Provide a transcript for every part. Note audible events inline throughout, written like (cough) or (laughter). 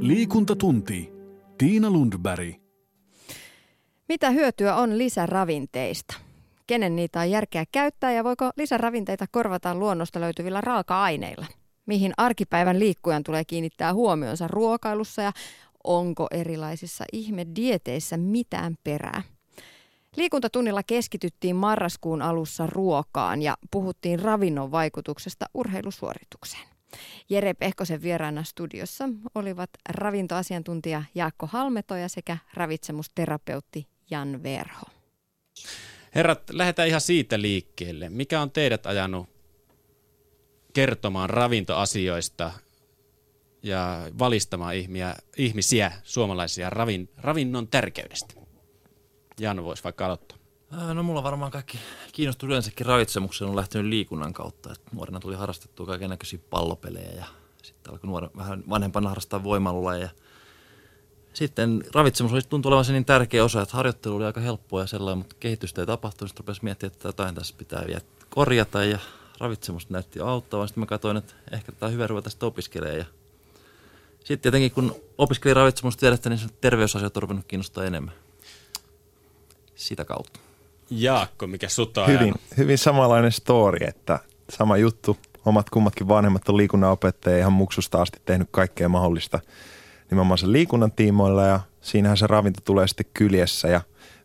Liikuntatunti. Tiina Lundberg. Mitä hyötyä on lisäravinteista? Kenen niitä on järkeä käyttää ja voiko lisäravinteita korvata luonnosta löytyvillä raaka-aineilla? Mihin arkipäivän liikkujan tulee kiinnittää huomionsa ruokailussa ja onko erilaisissa ihmedieteissä mitään perää? Liikuntatunnilla keskityttiin marraskuun alussa ruokaan ja puhuttiin ravinnon vaikutuksesta urheilusuoritukseen. Jere Pehkosen vieraana studiossa olivat ravintoasiantuntija Jaakko Halmetoja sekä ravitsemusterapeutti Jan Verho. Herrat, lähdetään ihan siitä liikkeelle. Mikä on teidät ajanut kertomaan ravintoasioista ja valistamaan ihmiä, ihmisiä, suomalaisia ravin, ravinnon tärkeydestä? Jan voisi vaikka aloittaa. No mulla varmaan kaikki kiinnostus yleensäkin ravitsemukseen on lähtenyt liikunnan kautta. Et nuorena tuli harrastettua kaiken näköisiä pallopelejä ja sitten alkoi nuoren, vähän vanhempana harrastaa voimallulajeja. Sitten ravitsemus olisi tuntuu olevan se niin tärkeä osa, että harjoittelu oli aika helppoa ja sellainen, mutta kehitystä ei tapahtunut. Sitten rupesi miettimään, että jotain tässä pitää vielä korjata ja ravitsemusta näytti auttavan. Sitten mä katsoin, että ehkä tämä on hyvä ruveta sitten opiskelemaan. Ja sitten tietenkin kun opiskelin ravitsemusta tiedettä, niin terveysasiat on ruvennut kiinnostaa enemmän sitä kautta. Jaakko, mikä sut on hyvin, hyvin samanlainen story, että sama juttu. Omat kummatkin vanhemmat on liikunnanopettajia ihan muksusta asti tehnyt kaikkea mahdollista nimenomaan sen liikunnan tiimoilla ja siinähän se ravinto tulee sitten kyljessä ja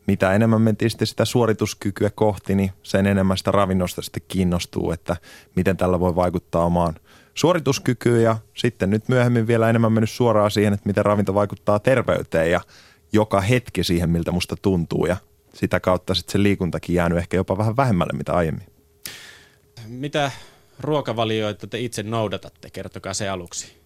mitä enemmän mentiin sitten sitä suorituskykyä kohti, niin sen enemmän sitä ravinnosta sitten kiinnostuu, että miten tällä voi vaikuttaa omaan suorituskykyyn ja sitten nyt myöhemmin vielä enemmän mennyt suoraan siihen, että miten ravinto vaikuttaa terveyteen ja joka hetki siihen, miltä musta tuntuu ja sitä kautta sitten se liikuntakin jäänyt ehkä jopa vähän vähemmälle mitä aiemmin. Mitä ruokavalioita te itse noudatatte? Kertokaa se aluksi.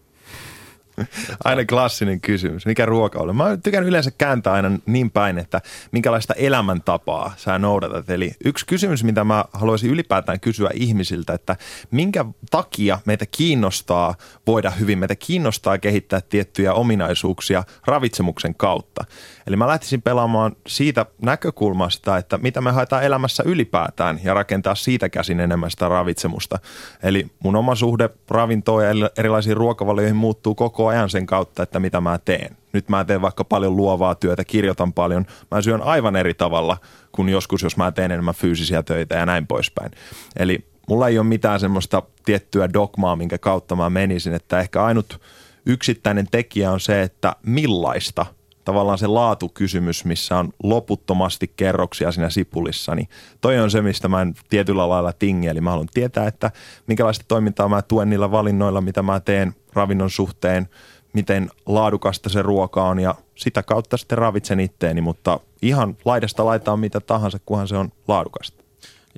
(laughs) aina klassinen kysymys. Mikä ruoka on? Mä tykän yleensä kääntää aina niin päin, että minkälaista elämäntapaa sä noudatat. Eli yksi kysymys, mitä mä haluaisin ylipäätään kysyä ihmisiltä, että minkä takia meitä kiinnostaa voida hyvin, meitä kiinnostaa kehittää tiettyjä ominaisuuksia ravitsemuksen kautta. Eli mä lähtisin pelaamaan siitä näkökulmasta, että mitä me haetaan elämässä ylipäätään ja rakentaa siitä käsin enemmän sitä ravitsemusta. Eli mun oma suhde ravintoon ja erilaisiin ruokavalioihin muuttuu koko ajan sen kautta, että mitä mä teen. Nyt mä teen vaikka paljon luovaa työtä, kirjoitan paljon. Mä syön aivan eri tavalla kuin joskus, jos mä teen enemmän fyysisiä töitä ja näin poispäin. Eli mulla ei ole mitään semmoista tiettyä dogmaa, minkä kautta mä menisin, että ehkä ainut yksittäinen tekijä on se, että millaista – tavallaan se laatukysymys, missä on loputtomasti kerroksia siinä sipulissa, niin toi on se, mistä mä en tietyllä lailla tingi. Eli mä haluan tietää, että minkälaista toimintaa mä tuen niillä valinnoilla, mitä mä teen ravinnon suhteen, miten laadukasta se ruoka on ja sitä kautta sitten ravitsen itteeni, mutta ihan laidasta laitaa mitä tahansa, kunhan se on laadukasta.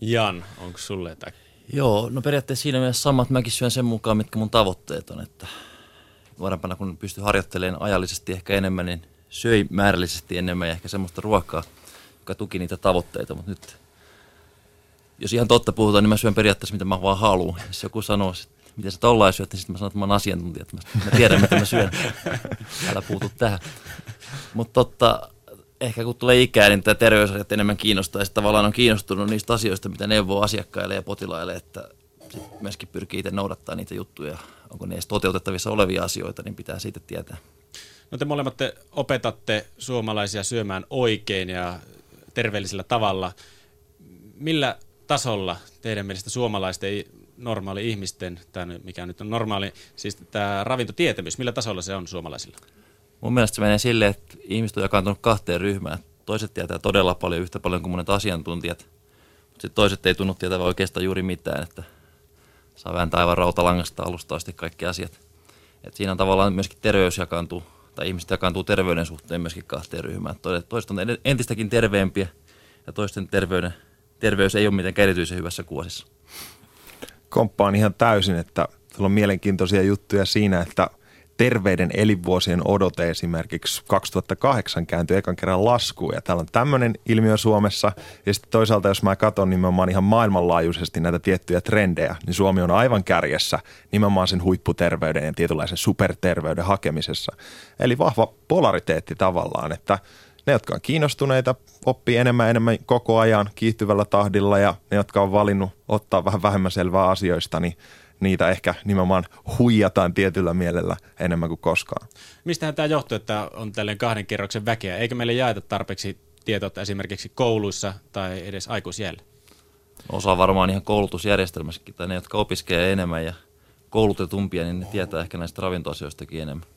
Jan, onko sulle jotain? Joo, no periaatteessa siinä mielessä samat. Mäkin syön sen mukaan, mitkä mun tavoitteet on, että nuorempana kun pystyy harjoittelemaan ajallisesti ehkä enemmän, niin söi määrällisesti enemmän ja ehkä semmoista ruokaa, joka tuki niitä tavoitteita, mutta nyt jos ihan totta puhutaan, niin mä syön periaatteessa mitä mä vaan haluan. Jos joku sanoo, että miten sä tollain syöt, niin sitten mä sanon, että mä oon asiantuntija, että mä, tiedän mitä mä syön. Älä puutu tähän. Mutta totta, ehkä kun tulee ikää, niin tämä terveysasiat enemmän kiinnostaa ja tavallaan on kiinnostunut niistä asioista, mitä neuvoo asiakkaille ja potilaille, että myöskin pyrkii itse noudattaa niitä juttuja. Onko ne edes toteutettavissa olevia asioita, niin pitää siitä tietää. No te molemmat te opetatte suomalaisia syömään oikein ja terveellisellä tavalla. Millä tasolla teidän mielestä suomalaisten normaali ihmisten, tämä mikä nyt on normaali, siis tämä ravintotietämys, millä tasolla se on suomalaisilla? Mun mielestä se menee silleen, että ihmiset on jakaantunut kahteen ryhmään. Toiset tietää todella paljon, yhtä paljon kuin monet asiantuntijat, mutta sitten toiset ei tunnu tietävän oikeastaan juuri mitään, että saa vääntää aivan rautalangasta alusta asti kaikki asiat. Et siinä on tavallaan myöskin terveys jakaantuu tai ihmiset jakaantuu terveyden suhteen myöskin kahteen ryhmään. Toiset on entistäkin terveempiä ja toisten terveyden, terveys ei ole mitenkään erityisen hyvässä kuosissa. Komppaan ihan täysin, että on mielenkiintoisia juttuja siinä, että – terveiden elinvuosien odote esimerkiksi 2008 kääntyi ekan kerran laskuun ja täällä on tämmöinen ilmiö Suomessa. Ja sitten toisaalta jos mä katson nimenomaan ihan maailmanlaajuisesti näitä tiettyjä trendejä, niin Suomi on aivan kärjessä nimenomaan sen huipputerveyden ja tietynlaisen superterveyden hakemisessa. Eli vahva polariteetti tavallaan, että ne, jotka on kiinnostuneita, oppii enemmän enemmän koko ajan kiihtyvällä tahdilla ja ne, jotka on valinnut ottaa vähän vähemmän selvää asioista, niin niitä ehkä nimenomaan huijataan tietyllä mielellä enemmän kuin koskaan. Mistähän tämä johtuu, että on tällainen kahden kerroksen väkeä? Eikö meille jaeta tarpeeksi tietoa esimerkiksi kouluissa tai edes aikuisiellä? Osa varmaan ihan koulutusjärjestelmässäkin, tai ne, jotka opiskelee enemmän ja koulutetumpia, niin ne tietää ehkä näistä ravintoasioistakin enemmän.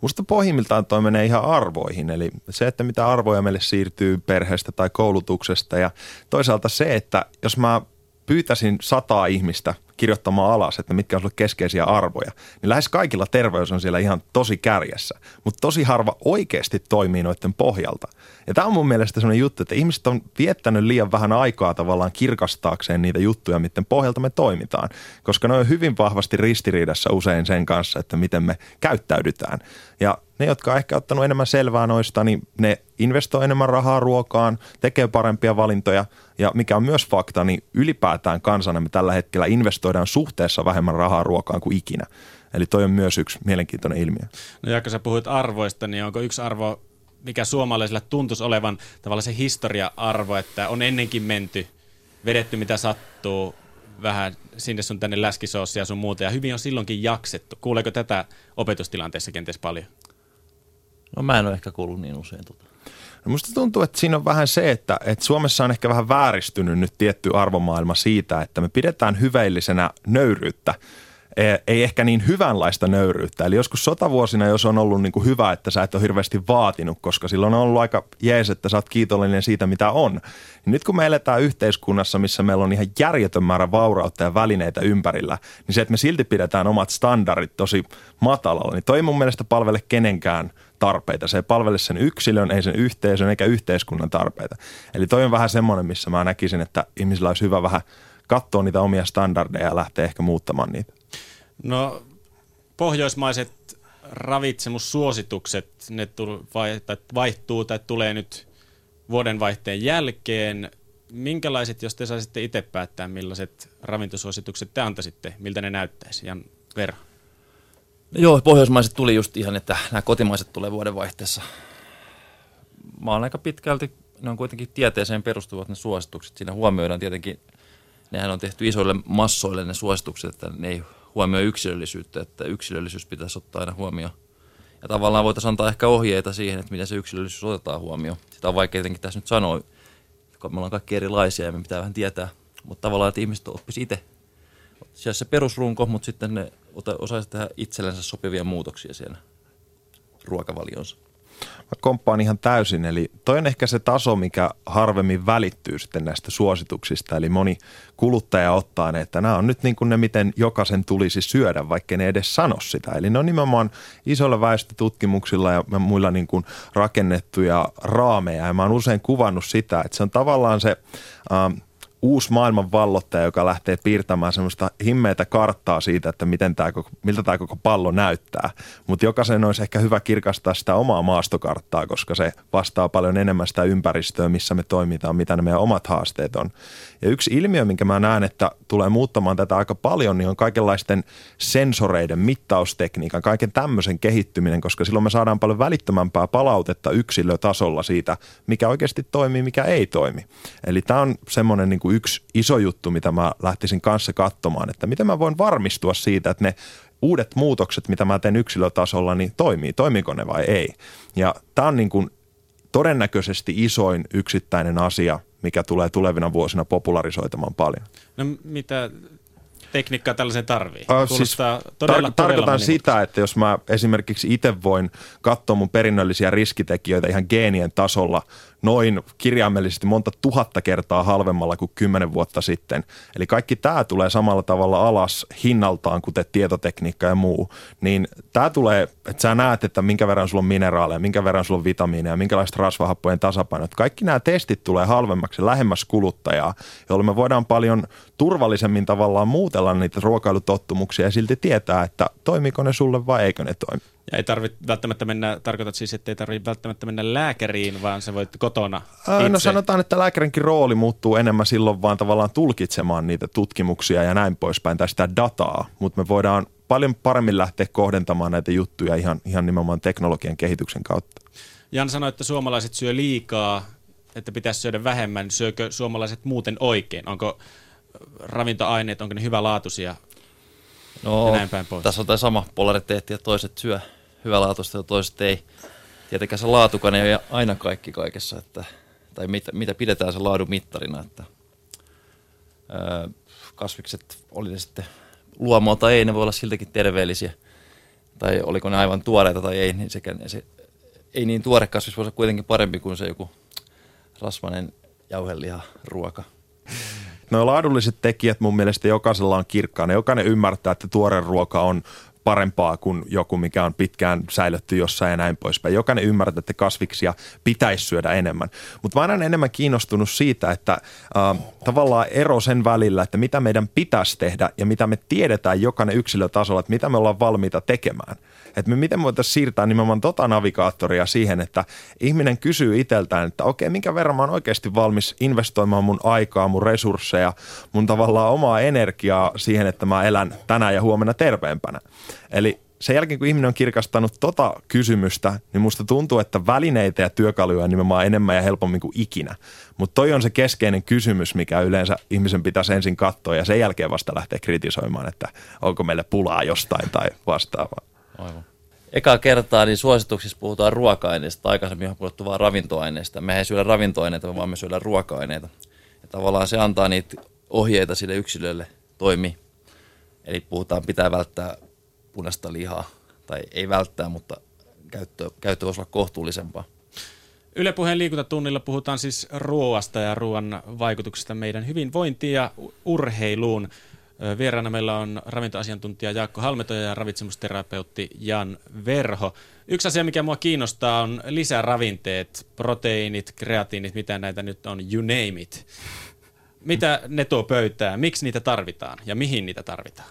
Musta pohjimmiltaan toi menee ihan arvoihin, eli se, että mitä arvoja meille siirtyy perheestä tai koulutuksesta ja toisaalta se, että jos mä pyytäisin sataa ihmistä kirjoittamaan alas, että mitkä on sulle keskeisiä arvoja, niin lähes kaikilla terveys on siellä ihan tosi kärjessä, mutta tosi harva oikeasti toimii noiden pohjalta. Ja tämä on mun mielestä sellainen juttu, että ihmiset on viettänyt liian vähän aikaa tavallaan kirkastaakseen niitä juttuja, miten pohjalta me toimitaan, koska ne on hyvin vahvasti ristiriidassa usein sen kanssa, että miten me käyttäydytään. Ja ne, jotka on ehkä ottanut enemmän selvää noista, niin ne investoi enemmän rahaa ruokaan, tekee parempia valintoja ja mikä on myös fakta, niin ylipäätään kansana me tällä hetkellä investoidaan suhteessa vähemmän rahaa ruokaan kuin ikinä. Eli toi on myös yksi mielenkiintoinen ilmiö. No ja kun sä puhuit arvoista, niin onko yksi arvo, mikä suomalaisilla tuntuisi olevan tavallaan se historia-arvo, että on ennenkin menty, vedetty mitä sattuu, vähän sinne sun tänne läskisoosia ja sun muuta, ja hyvin on silloinkin jaksettu. Kuuleeko tätä opetustilanteessa kenties paljon? No mä en ole ehkä kuullut niin usein. No musta tuntuu, että siinä on vähän se, että, että Suomessa on ehkä vähän vääristynyt nyt tietty arvomaailma siitä, että me pidetään hyveillisenä nöyryyttä ei ehkä niin hyvänlaista nöyryyttä. Eli joskus sotavuosina, jos on ollut niin kuin hyvä, että sä et ole hirveästi vaatinut, koska silloin on ollut aika jees, että sä oot kiitollinen siitä, mitä on. Niin nyt kun me eletään yhteiskunnassa, missä meillä on ihan järjetön määrä vaurautta ja välineitä ympärillä, niin se, että me silti pidetään omat standardit tosi matalalla, niin toi ei mun mielestä palvele kenenkään tarpeita. Se ei palvele sen yksilön, ei sen yhteisön eikä yhteiskunnan tarpeita. Eli toi on vähän semmoinen, missä mä näkisin, että ihmisillä olisi hyvä vähän katsoa niitä omia standardeja ja lähteä ehkä muuttamaan niitä. No pohjoismaiset ravitsemussuositukset, ne vaihtuu tai tulee nyt vuodenvaihteen jälkeen. Minkälaiset, jos te saisitte itse päättää, millaiset ravintosuositukset te antaisitte, miltä ne näyttäisi? Jan Vera. Joo, pohjoismaiset tuli just ihan, että nämä kotimaiset tulee vuodenvaihteessa. Mä olen aika pitkälti, ne on kuitenkin tieteeseen perustuvat ne suositukset. Siinä huomioidaan tietenkin, nehän on tehty isoille massoille ne suositukset, että ne ei huomioi yksilöllisyyttä, että yksilöllisyys pitäisi ottaa aina huomioon. Ja tavallaan voitaisiin antaa ehkä ohjeita siihen, että miten se yksilöllisyys otetaan huomioon. Sitä on vaikea tietenkin tässä nyt sanoa, kun me ollaan kaikki erilaisia ja me pitää vähän tietää. Mutta tavallaan, että ihmiset oppisi itse. Siellä se perusrunko, mutta sitten ne osaisi tehdä itsellensä sopivia muutoksia siellä ruokavalionsa. Mä komppaan ihan täysin, eli toi on ehkä se taso, mikä harvemmin välittyy sitten näistä suosituksista, eli moni kuluttaja ottaa ne, että nämä on nyt niin kuin ne, miten jokaisen tulisi syödä, vaikka ne edes sano sitä. Eli ne on nimenomaan isoilla väestötutkimuksilla ja muilla niin kuin rakennettuja raameja, ja mä oon usein kuvannut sitä, että se on tavallaan se... Ähm, uusi maailman vallottaja, joka lähtee piirtämään semmoista himmeitä karttaa siitä, että miten koko, miltä tämä koko pallo näyttää. Mutta jokaisen olisi ehkä hyvä kirkastaa sitä omaa maastokarttaa, koska se vastaa paljon enemmän sitä ympäristöä, missä me toimitaan, mitä ne meidän omat haasteet on. Ja yksi ilmiö, minkä mä näen, että tulee muuttamaan tätä aika paljon, niin on kaikenlaisten sensoreiden, mittaustekniikan, kaiken tämmöisen kehittyminen, koska silloin me saadaan paljon välittömämpää palautetta yksilötasolla siitä, mikä oikeasti toimii, mikä ei toimi. Eli tämä on semmoinen niin kuin yksi iso juttu, mitä mä lähtisin kanssa katsomaan, että miten mä voin varmistua siitä, että ne uudet muutokset, mitä mä teen yksilötasolla, niin toimii, toimiiko ne vai ei. Ja tämä on niin kuin todennäköisesti isoin yksittäinen asia, mikä tulee tulevina vuosina popularisoitamaan paljon. No mitä tekniikkaa tällaisen tarvii? Uh, siis todella, tar- todella tarkoitan sitä, että jos mä esimerkiksi itse voin katsoa mun perinnöllisiä riskitekijöitä ihan geenien tasolla noin kirjaimellisesti monta tuhatta kertaa halvemmalla kuin kymmenen vuotta sitten. Eli kaikki tämä tulee samalla tavalla alas hinnaltaan, kuten tietotekniikka ja muu. Niin tämä tulee, että sä näet, että minkä verran sulla on mineraaleja, minkä verran sulla on vitamiineja, minkälaiset rasvahappojen tasapainot. Kaikki nämä testit tulee halvemmaksi, lähemmäs kuluttajaa, jolloin me voidaan paljon turvallisemmin tavallaan muutella niitä ruokailutottumuksia ja silti tietää, että toimiko ne sulle vai eikö ne toimi. Ja ei tarvitse välttämättä mennä, tarkoitat siis, että ei tarvitse välttämättä mennä lääkäriin, vaan se voit kotona itse. No sanotaan, että lääkärinkin rooli muuttuu enemmän silloin vaan tavallaan tulkitsemaan niitä tutkimuksia ja näin poispäin, tai sitä dataa, mutta me voidaan paljon paremmin lähteä kohdentamaan näitä juttuja ihan, ihan nimenomaan teknologian kehityksen kautta. Jan sanoi, että suomalaiset syö liikaa, että pitäisi syödä vähemmän. Syökö suomalaiset muuten oikein? Onko ravintoaineet, onko ne hyvälaatuisia No, ja näin päin pois. Tässä on tämä sama polariteetti, että toiset syö hyvälaatuista ja toiset ei. Tietenkään se laatukaan ei ole aina kaikki kaikessa, että, tai mitä, mitä pidetään se laadun mittarina, että ää, kasvikset, oli ne sitten luomua tai ei, ne voi olla siltäkin terveellisiä. Tai oliko ne aivan tuoreita tai ei, niin sekä, se, ei niin tuore kasvis voi olla kuitenkin parempi kuin se joku rasvainen jauheliha ruoka. No laadulliset tekijät mun mielestä jokaisella on kirkkaana. Jokainen ymmärtää, että tuore ruoka on parempaa kuin joku, mikä on pitkään säilytty jossain ja näin poispäin. Jokainen ymmärtää, että kasviksia pitäisi syödä enemmän. Mutta mä olen enemmän kiinnostunut siitä, että äh, tavallaan ero sen välillä, että mitä meidän pitäisi tehdä ja mitä me tiedetään jokainen yksilötasolla, että mitä me ollaan valmiita tekemään. Että me miten voitaisiin siirtää nimenomaan tota navigaattoria siihen, että ihminen kysyy itseltään, että okei, minkä verran mä oon oikeasti valmis investoimaan mun aikaa, mun resursseja, mun tavallaan omaa energiaa siihen, että mä elän tänään ja huomenna terveempänä. Eli sen jälkeen, kun ihminen on kirkastanut tota kysymystä, niin musta tuntuu, että välineitä ja työkaluja on nimenomaan enemmän ja helpommin kuin ikinä. Mutta toi on se keskeinen kysymys, mikä yleensä ihmisen pitäisi ensin katsoa ja sen jälkeen vasta lähteä kritisoimaan, että onko meille pulaa jostain tai vastaavaa. Aivan. Eka kertaa niin suosituksissa puhutaan ruoka-aineista, aikaisemmin on puhuttu vain ravintoaineista. Me ei syödä ravintoaineita, vaan me syödään ruoka-aineita. Ja tavallaan se antaa niitä ohjeita sille yksilölle toimi. Eli puhutaan, pitää välttää punaista lihaa, tai ei välttää, mutta käyttö, käyttö voisi olla kohtuullisempaa. Yle Puheen liikuntatunnilla puhutaan siis ruoasta ja ruoan vaikutuksista meidän hyvinvointiin ja urheiluun. Vieraana meillä on ravintoasiantuntija Jaakko Halmetoja ja ravitsemusterapeutti Jan Verho. Yksi asia, mikä mua kiinnostaa, on lisäravinteet, proteiinit, kreatiinit, mitä näitä nyt on, you name it. Mitä ne tuo pöytään, miksi niitä tarvitaan ja mihin niitä tarvitaan?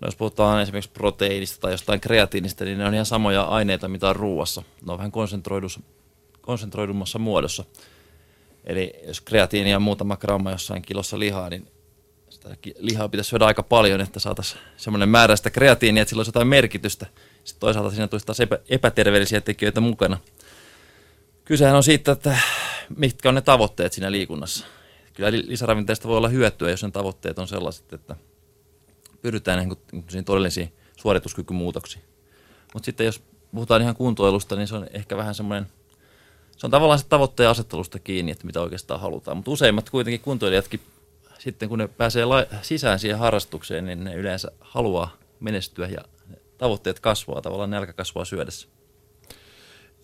No jos puhutaan esimerkiksi proteiinista tai jostain kreatiinista, niin ne on ihan samoja aineita, mitä on ruuassa. Ne on vähän konsentroidummassa muodossa. Eli jos kreatiinia on muutama gramma jossain kilossa lihaa, niin sitä lihaa pitäisi syödä aika paljon, että saataisiin semmoinen määrä sitä kreatiinia, että sillä olisi jotain merkitystä. Sitten toisaalta siinä tulisi taas epä, epäterveellisiä tekijöitä mukana. Kysehän on siitä, että mitkä on ne tavoitteet siinä liikunnassa. Kyllä lisäravinteista voi olla hyötyä, jos ne tavoitteet on sellaiset, että pyritään niin todellisiin suorituskykymuutoksiin. Mutta sitten jos puhutaan ihan kuntoilusta, niin se on ehkä vähän semmoinen, se on tavallaan se tavoitteen asettelusta kiinni, että mitä oikeastaan halutaan. Mutta useimmat kuitenkin kuntoilijatkin sitten kun ne pääsee sisään siihen harrastukseen, niin ne yleensä haluaa menestyä ja tavoitteet kasvaa, tavallaan nälkä kasvaa syödessä.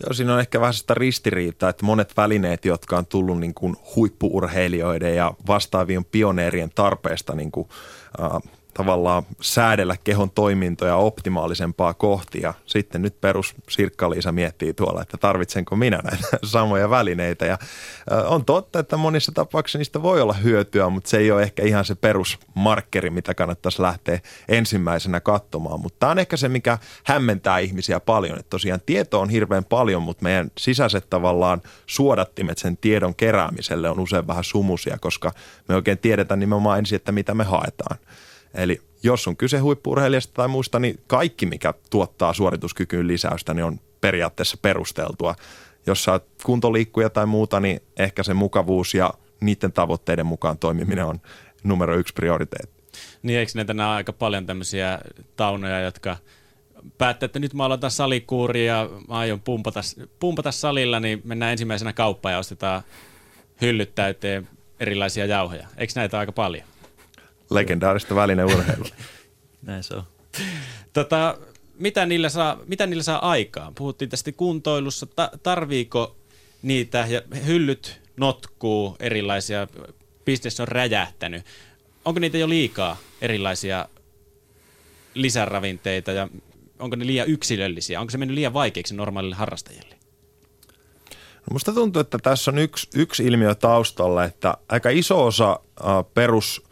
Joo, siinä on ehkä vähän sitä ristiriitaa, että monet välineet, jotka on tullut niin kuin huippuurheilijoiden ja vastaavien pioneerien tarpeesta niin kuin, äh, tavallaan säädellä kehon toimintoja optimaalisempaa kohti. Ja sitten nyt perus Sirkka-Liisa miettii tuolla, että tarvitsenko minä näitä (laughs) samoja välineitä. Ja on totta, että monissa tapauksissa niistä voi olla hyötyä, mutta se ei ole ehkä ihan se perusmarkkeri, mitä kannattaisi lähteä ensimmäisenä katsomaan, mutta tämä on ehkä se, mikä hämmentää ihmisiä paljon, että tosiaan tieto on hirveän paljon, mutta meidän sisäiset tavallaan suodattimet sen tiedon keräämiselle on usein vähän sumusia, koska me oikein tiedetään nimenomaan ensin, että mitä me haetaan. Eli jos on kyse huippurheilijasta tai muusta, niin kaikki, mikä tuottaa suorituskykyyn lisäystä, niin on periaatteessa perusteltua. Jos sä oot kuntoliikkuja tai muuta, niin ehkä se mukavuus ja niiden tavoitteiden mukaan toimiminen on numero yksi prioriteetti. Niin eikö näitä nämä aika paljon tämmöisiä taunoja, jotka päättää, että nyt mä aloitan salikuuri ja mä aion pumpata, pumpata salilla, niin mennään ensimmäisenä kauppaan ja ostetaan hyllyt täyteen erilaisia jauhoja. Eikö näitä aika paljon? Legendaarista välineurheilua. (laughs) Näin se on. Tota, mitä, niillä saa, mitä niillä saa aikaan? Puhuttiin tästä kuntoilussa. Ta- tarviiko niitä, ja hyllyt notkuu erilaisia, bisnes on räjähtänyt. Onko niitä jo liikaa erilaisia lisäravinteita ja onko ne liian yksilöllisiä? Onko se mennyt liian vaikeaksi normaalille harrastajille? No musta tuntuu, että tässä on yksi, yksi ilmiö taustalla, että aika iso osa uh, perus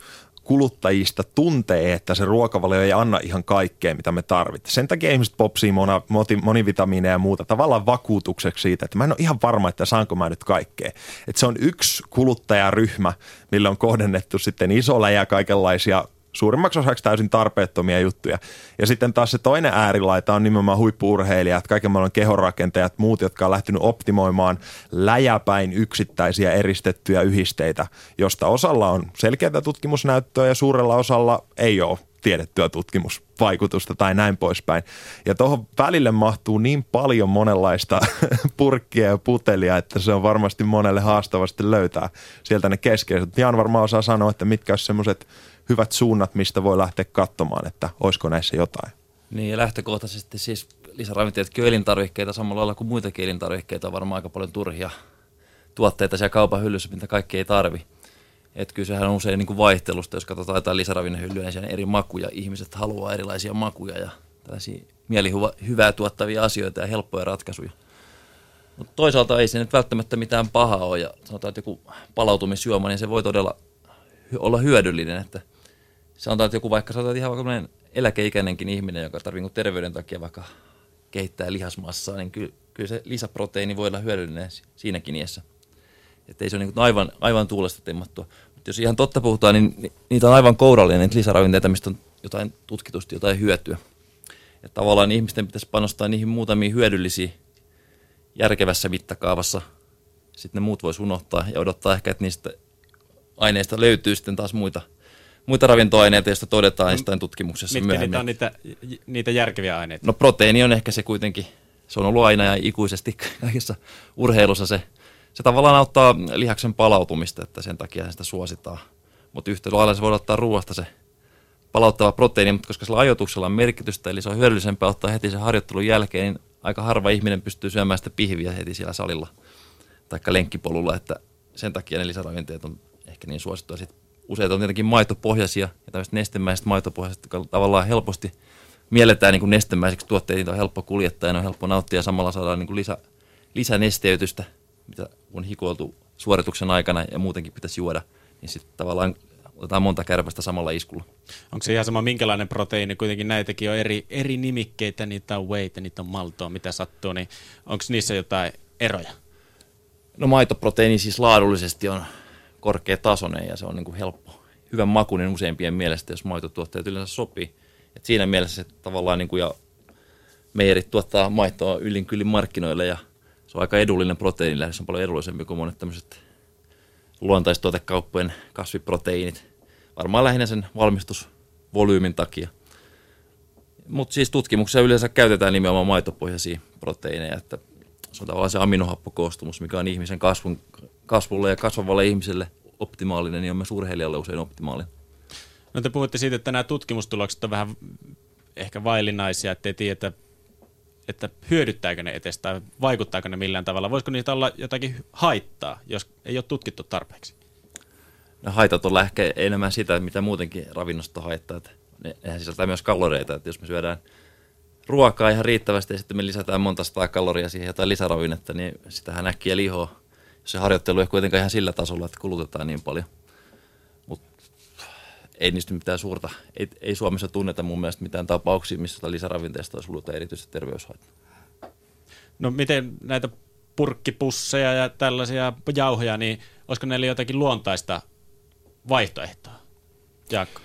kuluttajista tuntee, että se ruokavalio ei anna ihan kaikkea, mitä me tarvitaan. Sen takia ihmiset popsii mona, monivitamiineja ja muuta tavallaan vakuutukseksi siitä, että mä en ole ihan varma, että saanko mä nyt kaikkea. Että se on yksi kuluttajaryhmä, millä on kohdennettu sitten iso läjä kaikenlaisia suurimmaksi osaksi täysin tarpeettomia juttuja. Ja sitten taas se toinen äärilaita on nimenomaan huippuurheilijat, kaiken maailman kehonrakentajat, muut, jotka on lähtenyt optimoimaan läjäpäin yksittäisiä eristettyjä yhisteitä, josta osalla on selkeää tutkimusnäyttöä ja suurella osalla ei ole tiedettyä tutkimusvaikutusta tai näin poispäin. Ja tuohon välille mahtuu niin paljon monenlaista (laughs) purkkia ja putelia, että se on varmasti monelle haastavasti löytää sieltä ne keskeiset. Jan varmaan osaa sanoa, että mitkä olisi semmoiset hyvät suunnat, mistä voi lähteä katsomaan, että olisiko näissä jotain. Niin ja lähtökohtaisesti siis lisäravinteetkin elintarvikkeita samalla lailla kuin muitakin elintarvikkeita on varmaan aika paljon turhia tuotteita siellä kaupan hyllyssä, mitä kaikki ei tarvi. Että kyllä sehän on usein niin kuin vaihtelusta, jos katsotaan jotain lisäravinnehyllyä, niin eri makuja. Ihmiset haluaa erilaisia makuja ja tällaisia mielihyvää tuottavia asioita ja helppoja ratkaisuja. Mutta toisaalta ei se nyt välttämättä mitään pahaa ole ja sanotaan, että joku palautumisjuoma, niin se voi todella olla hyödyllinen. Että sanotaan, että joku vaikka sanotaan, ihan vaikka eläkeikäinenkin ihminen, joka tarvitsee niinku terveyden takia vaikka kehittää lihasmassaa, niin kyllä, kyllä se lisäproteiini voi olla hyödyllinen siinäkin iässä. Että ei se ole niin aivan, aivan tuulesta temmattua. Mutta jos ihan totta puhutaan, niin niitä on aivan kourallinen niitä lisäravinteita, mistä on jotain tutkitusti jotain hyötyä. Että tavallaan ihmisten pitäisi panostaa niihin muutamiin hyödyllisiin järkevässä mittakaavassa. Sitten ne muut voisi unohtaa ja odottaa ehkä, että niistä aineista löytyy sitten taas muita, muita ravintoaineita, joista todetaan no, jostain tutkimuksessa Mitkä myöhemmin. niitä on niitä, niitä järkeviä aineita? No proteiini on ehkä se kuitenkin, se on ollut aina ja ikuisesti (laughs) kaikessa urheilussa se se tavallaan auttaa lihaksen palautumista, että sen takia sitä suositaan. Mutta yhtä lailla se voi ottaa ruoasta se palauttava proteiini, mutta koska sillä ajoituksella on merkitystä, eli se on hyödyllisempää ottaa heti sen harjoittelun jälkeen, niin aika harva ihminen pystyy syömään sitä pihviä heti siellä salilla tai lenkkipolulla, että sen takia ne lisäravinteet on ehkä niin suosittua. Sitten useita on tietenkin maitopohjaisia ja tämmöiset nestemäiset maitopohjaiset, jotka tavallaan helposti mielletään niin kuin nestemäiseksi tuotteet, niitä on helppo kuljettaa ja ne on helppo nauttia ja samalla saadaan niin kuin lisä, lisänesteytystä – mitä on hikoiltu suorituksen aikana ja muutenkin pitäisi juoda, niin sitten tavallaan otetaan monta kärpästä samalla iskulla. Onko se ihan sama minkälainen proteiini? Kuitenkin näitäkin on eri, eri nimikkeitä, niitä on whey niitä on maltoa, mitä sattuu, niin onko niissä jotain eroja? No maitoproteiini siis laadullisesti on korkeatasoinen ja se on niin kuin helppo, hyvän makuinen useimpien mielestä, jos maitotuotteet yleensä sopii. Et siinä mielessä se tavallaan niin kuin ja meijerit tuottaa maitoa yllin kyllin markkinoille ja se on aika edullinen proteiinilähde, se on paljon edullisempi kuin monet tämmöiset luontaistuotekauppojen kasviproteiinit. Varmaan lähinnä sen valmistusvolyymin takia. Mutta siis tutkimuksessa yleensä käytetään nimenomaan maitopohjaisia proteiineja, että se on tavallaan se aminohappokoostumus, mikä on ihmisen kasvun, kasvulle ja kasvavalle ihmiselle optimaalinen, niin on myös urheilijalle usein optimaalinen. No te puhutte siitä, että nämä tutkimustulokset on vähän ehkä vaillinaisia, ettei tiedä että hyödyttääkö ne etes tai vaikuttaako ne millään tavalla? Voisiko niitä olla jotakin haittaa, jos ei ole tutkittu tarpeeksi? No haitat on ehkä enemmän sitä, mitä muutenkin ravinnosta haittaa. Että ne, nehän sisältää myös kaloreita, että jos me syödään ruokaa ihan riittävästi ja sitten me lisätään monta sataa kaloria siihen jotain lisäravinnetta, niin sitähän äkkiä lihoa. Se harjoittelu ei kuitenkaan ihan sillä tasolla, että kulutetaan niin paljon. Mutta ei niistä mitään suurta, ei, ei Suomessa tunneta mun mielestä mitään tapauksia, missä lisäravinteesta olisi ollut erityisesti terveyshaittaa. No miten näitä purkkipusseja ja tällaisia jauhoja, niin olisiko neillä jotakin luontaista vaihtoehtoa? Jaakko.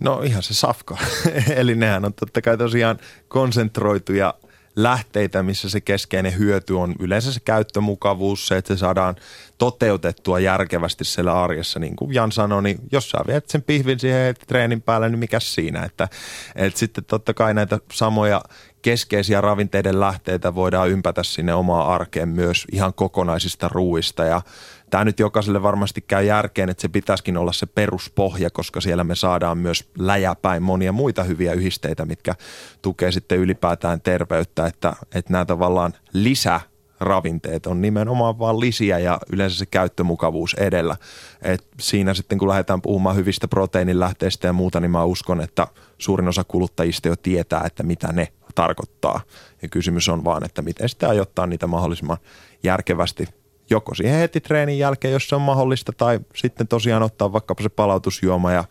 No ihan se safka. (laughs) Eli nehän on totta kai tosiaan konsentroituja lähteitä, missä se keskeinen hyöty on yleensä se käyttömukavuus, se, että se saadaan toteutettua järkevästi siellä arjessa. Niin kuin Jan sanoi, niin jos sä viet sen pihvin siihen treenin päälle, niin mikä siinä? Että, että sitten totta kai näitä samoja keskeisiä ravinteiden lähteitä voidaan ympätä sinne omaan arkeen myös ihan kokonaisista ruuista ja tämä nyt jokaiselle varmasti käy järkeen, että se pitäisikin olla se peruspohja, koska siellä me saadaan myös läjäpäin monia muita hyviä yhdisteitä, mitkä tukee sitten ylipäätään terveyttä, että, että nämä tavallaan lisä ravinteet on nimenomaan vaan lisiä ja yleensä se käyttömukavuus edellä. Et siinä sitten kun lähdetään puhumaan hyvistä proteiinilähteistä ja muuta, niin mä uskon, että suurin osa kuluttajista jo tietää, että mitä ne tarkoittaa. Ja kysymys on vaan, että miten sitä ajoittaa niitä mahdollisimman järkevästi joko siihen heti treenin jälkeen, jos se on mahdollista, tai sitten tosiaan ottaa vaikkapa se palautusjuoma ja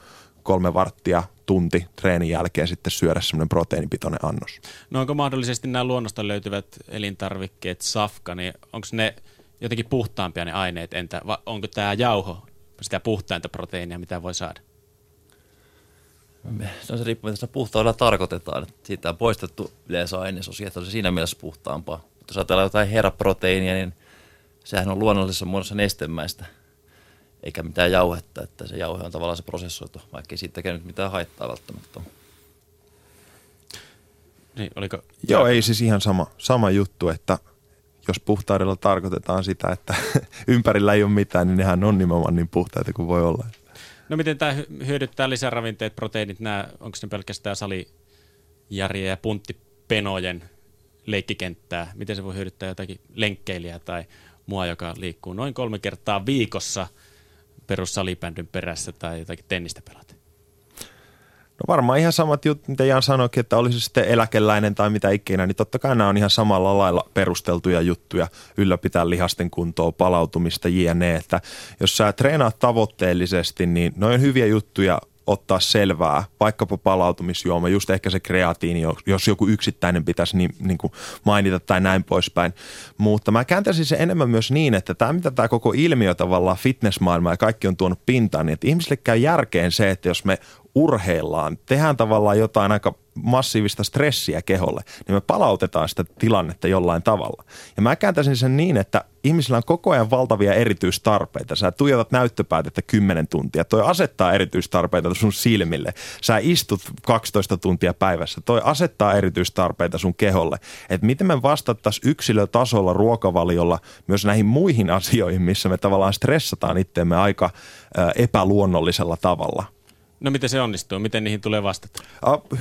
kolme varttia, tunti treenin jälkeen sitten syödä semmoinen proteiinipitoinen annos. No onko mahdollisesti nämä luonnosta löytyvät elintarvikkeet, safka, niin onko ne jotenkin puhtaampia ne aineet, entä vai onko tämä jauho sitä puhtainta proteiinia, mitä voi saada? No se riippuu, mitä sitä puhtaudella tarkoitetaan. Siitä on poistettu yleensä ainesosia, että on se siinä mielessä puhtaampaa. Mutta jos ajatellaan jotain heraproteiinia, niin sehän on luonnollisessa muodossa nestemäistä. eikä mitään jauhetta, että se jauhe on tavallaan se prosessoitu, vaikka ei siitä tekee nyt mitään haittaa välttämättä. Niin, oliko? Joo, ei siis ihan sama, sama juttu, että jos puhtaudella tarkoitetaan sitä, että (laughs) ympärillä ei ole mitään, niin nehän on nimenomaan niin puhtaita kuin voi olla. No miten tämä hyödyttää lisäravinteet, proteiinit, nämä, onko ne pelkästään salijärjejä ja punttipenojen leikkikenttää? Miten se voi hyödyttää jotakin lenkkeilijää tai mua, joka liikkuu noin kolme kertaa viikossa perussalipändyn perässä tai jotakin tennistä pelata? No varmaan ihan samat jutut, mitä Jan sanoikin, että olisi sitten eläkeläinen tai mitä ikinä, niin totta kai nämä on ihan samalla lailla perusteltuja juttuja ylläpitää lihasten kuntoa, palautumista, jne. Että jos sä treenaat tavoitteellisesti, niin noin hyviä juttuja ottaa selvää, vaikkapa palautumisjuoma, just ehkä se kreatiini, jos joku yksittäinen pitäisi niin, niin kuin mainita tai näin poispäin. Mutta mä kääntäisin se enemmän myös niin, että tämä mitä tämä koko ilmiö tavallaan fitnessmaailma ja kaikki on tuonut pintaan, niin että ihmisille käy järkeen se, että jos me urheillaan, tehdään tavallaan jotain aika massiivista stressiä keholle, niin me palautetaan sitä tilannetta jollain tavalla. Ja mä kääntäisin sen niin, että ihmisillä on koko ajan valtavia erityistarpeita. Sä tuijotat näyttöpäätettä 10 tuntia. Toi asettaa erityistarpeita sun silmille. Sä istut 12 tuntia päivässä. Toi asettaa erityistarpeita sun keholle. Että miten me vastattaisiin yksilötasolla ruokavaliolla myös näihin muihin asioihin, missä me tavallaan stressataan itteemme aika epäluonnollisella tavalla. No miten se onnistuu? Miten niihin tulee vastata?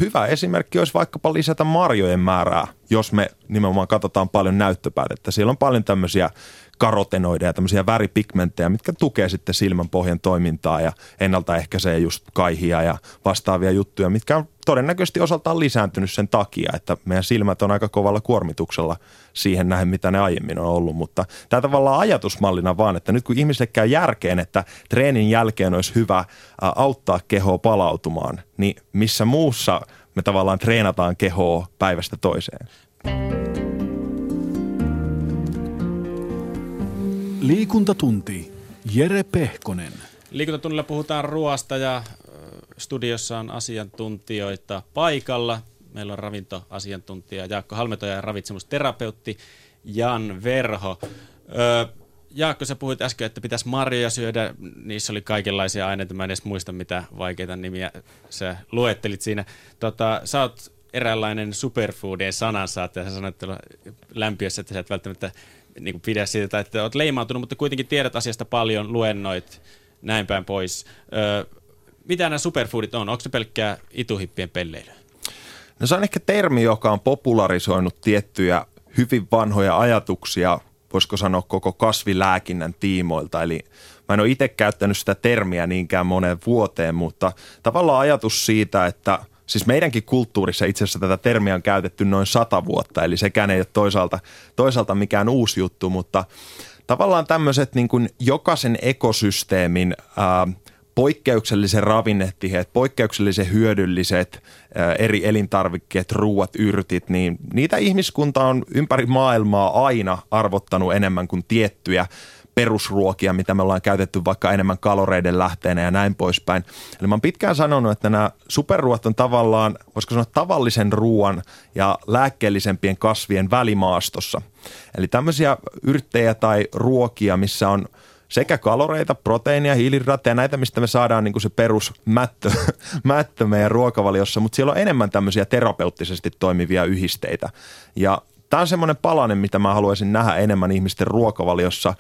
Hyvä esimerkki olisi vaikkapa lisätä marjojen määrää, jos me nimenomaan katsotaan paljon näyttöpäätettä. Siellä on paljon tämmöisiä karotenoideja ja tämmöisiä väripigmenttejä, mitkä tukee sitten silmän pohjan toimintaa ja ennaltaehkäisee just kaihia ja vastaavia juttuja, mitkä on todennäköisesti osaltaan lisääntynyt sen takia, että meidän silmät on aika kovalla kuormituksella siihen nähden, mitä ne aiemmin on ollut. Mutta tämä tavallaan ajatusmallina vaan, että nyt kun ihmisille käy järkeen, että treenin jälkeen olisi hyvä auttaa kehoa palautumaan, niin missä muussa me tavallaan treenataan kehoa päivästä toiseen. Liikuntatunti. Jere Pehkonen. Liikuntatunnilla puhutaan ruoasta ja studiossa on asiantuntijoita paikalla. Meillä on ravintoasiantuntija Jaakko Halmeto ja ravitsemusterapeutti Jan Verho. Öö, Jaakko, sä puhuit äsken, että pitäisi marjoja syödä. Niissä oli kaikenlaisia aineita. Mä en edes muista, mitä vaikeita nimiä sä luettelit siinä. Tota, sä oot eräänlainen superfoodien sanansaattaja. Sä sanoit lämpiössä, että sä et välttämättä niin kuin pidä siitä, että olet leimautunut, mutta kuitenkin tiedät asiasta paljon, luennoit, näin päin pois. Öö, mitä nämä superfoodit on? Onko se pelkkää ituhippien pelleilyä? No se on ehkä termi, joka on popularisoinut tiettyjä hyvin vanhoja ajatuksia, voisiko sanoa koko kasvilääkinnän tiimoilta. Eli mä en ole itse käyttänyt sitä termiä niinkään moneen vuoteen, mutta tavallaan ajatus siitä, että – Siis meidänkin kulttuurissa itse asiassa tätä termiä on käytetty noin sata vuotta, eli sekään ei ole toisaalta, toisaalta mikään uusi juttu, mutta tavallaan tämmöiset niin kuin jokaisen ekosysteemin ää, poikkeuksellisen ravinnetiheet, poikkeuksellisen hyödylliset ää, eri elintarvikkeet, ruuat, yrtit, niin niitä ihmiskunta on ympäri maailmaa aina arvottanut enemmän kuin tiettyjä perusruokia, mitä me ollaan käytetty vaikka enemmän kaloreiden lähteenä ja näin poispäin. Eli mä oon pitkään sanonut, että nämä superruot on tavallaan, voisiko sanoa tavallisen ruoan ja lääkkeellisempien kasvien välimaastossa. Eli tämmöisiä yrttejä tai ruokia, missä on sekä kaloreita, proteiinia, hiilihydraatteja, näitä, mistä me saadaan niin kuin se perus mättö, (laughs) mättö meidän ruokavaliossa, mutta siellä on enemmän tämmöisiä terapeuttisesti toimivia yhdisteitä. Ja Tämä on semmoinen palanen, mitä mä haluaisin nähdä enemmän ihmisten ruokavaliossa,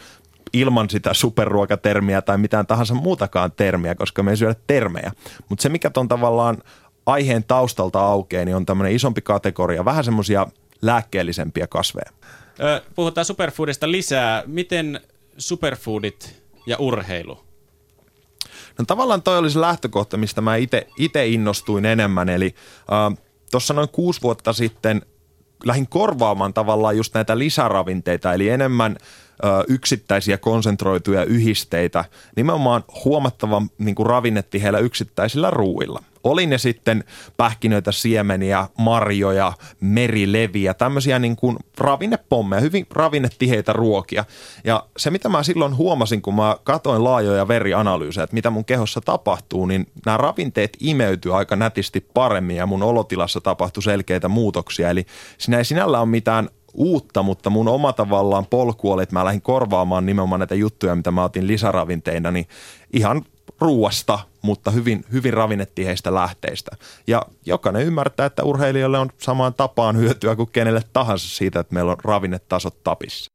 ilman sitä superruokatermiä tai mitään tahansa muutakaan termiä, koska me ei syödä termejä. Mutta se, mikä on tavallaan aiheen taustalta aukeaa, niin on tämmöinen isompi kategoria, vähän semmoisia lääkkeellisempiä kasveja. Puhutaan superfoodista lisää. Miten superfoodit ja urheilu? No tavallaan toi oli se lähtökohta, mistä mä itse innostuin enemmän. Eli äh, tuossa noin kuusi vuotta sitten lähdin korvaamaan tavallaan just näitä lisäravinteita, eli enemmän yksittäisiä konsentroituja yhisteitä nimenomaan huomattavan niin kuin ravinnetiheillä yksittäisillä ruuilla. Oli ne sitten pähkinöitä, siemeniä, marjoja, merileviä, tämmöisiä niin kuin ravinnepommeja, hyvin ravinnetiheitä ruokia. Ja se, mitä mä silloin huomasin, kun mä katoin laajoja verianalyysejä, että mitä mun kehossa tapahtuu, niin nämä ravinteet imeytyy aika nätisti paremmin ja mun olotilassa tapahtui selkeitä muutoksia. Eli siinä ei sinällä ole mitään uutta, mutta mun oma tavallaan polku oli, että mä lähdin korvaamaan nimenomaan näitä juttuja, mitä mä otin lisäravinteina, niin ihan ruuasta, mutta hyvin, hyvin ravinnetiheistä lähteistä. Ja jokainen ymmärtää, että urheilijoille on samaan tapaan hyötyä kuin kenelle tahansa siitä, että meillä on ravinnetasot tapissa.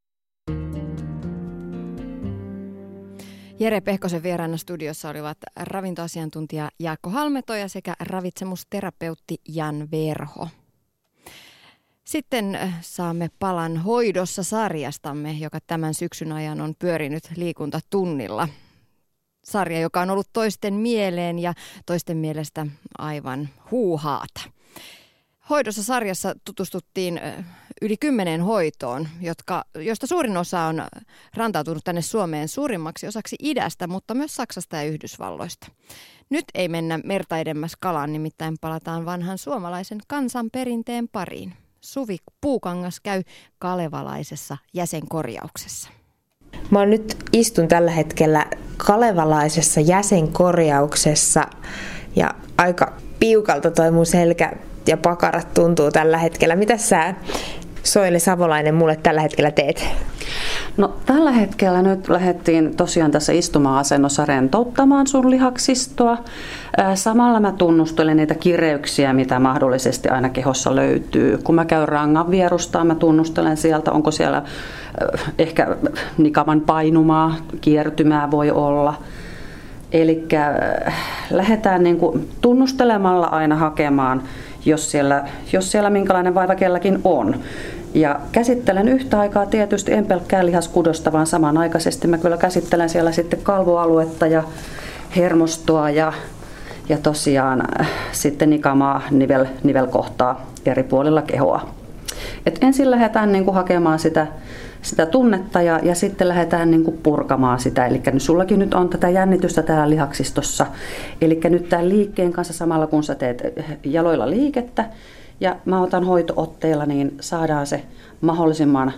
Jere Pehkosen vieraana studiossa olivat ravintoasiantuntija Jaakko Halmetoja sekä ravitsemusterapeutti Jan Verho. Sitten äh, saamme palan hoidossa sarjastamme, joka tämän syksyn ajan on pyörinyt liikuntatunnilla. Sarja, joka on ollut toisten mieleen ja toisten mielestä aivan huuhaata. Hoidossa sarjassa tutustuttiin äh, yli kymmeneen hoitoon, jotka, joista suurin osa on rantautunut tänne Suomeen suurimmaksi osaksi idästä, mutta myös Saksasta ja Yhdysvalloista. Nyt ei mennä merta edemmäs kalaan, nimittäin palataan vanhan suomalaisen kansanperinteen pariin. Suvi Puukangas käy kalevalaisessa jäsenkorjauksessa. Mä nyt istun tällä hetkellä kalevalaisessa jäsenkorjauksessa ja aika piukalta toi mun selkä ja pakarat tuntuu tällä hetkellä. Mitä sä Soili Savolainen mulle tällä hetkellä teet? No tällä hetkellä nyt lähdettiin tosiaan tässä istuma-asennossa rentouttamaan sun lihaksistoa. Samalla mä tunnustelen niitä kireyksiä, mitä mahdollisesti aina kehossa löytyy. Kun mä käyn rangan vierustaa, mä tunnustelen sieltä, onko siellä ehkä nikavan painumaa, kiertymää voi olla. Eli lähdetään niin kuin tunnustelemalla aina hakemaan, jos siellä, jos siellä minkälainen vaiva kelläkin on. Ja käsittelen yhtä aikaa tietysti en pelkkää lihaskudosta, vaan samanaikaisesti mä kyllä käsittelen siellä sitten kalvoaluetta ja hermostoa ja, ja tosiaan äh, sitten nikamaa nivel, nivelkohtaa eri puolilla kehoa. Et ensin lähdetään niin kuin hakemaan sitä, sitä tunnetta ja, ja sitten lähdetään niin kuin purkamaan sitä. Eli sullakin nyt on tätä jännitystä täällä lihaksistossa. Eli nyt tämän liikkeen kanssa samalla kun sä teet jaloilla liikettä, ja mä otan hoitootteilla, niin saadaan se mahdollisimman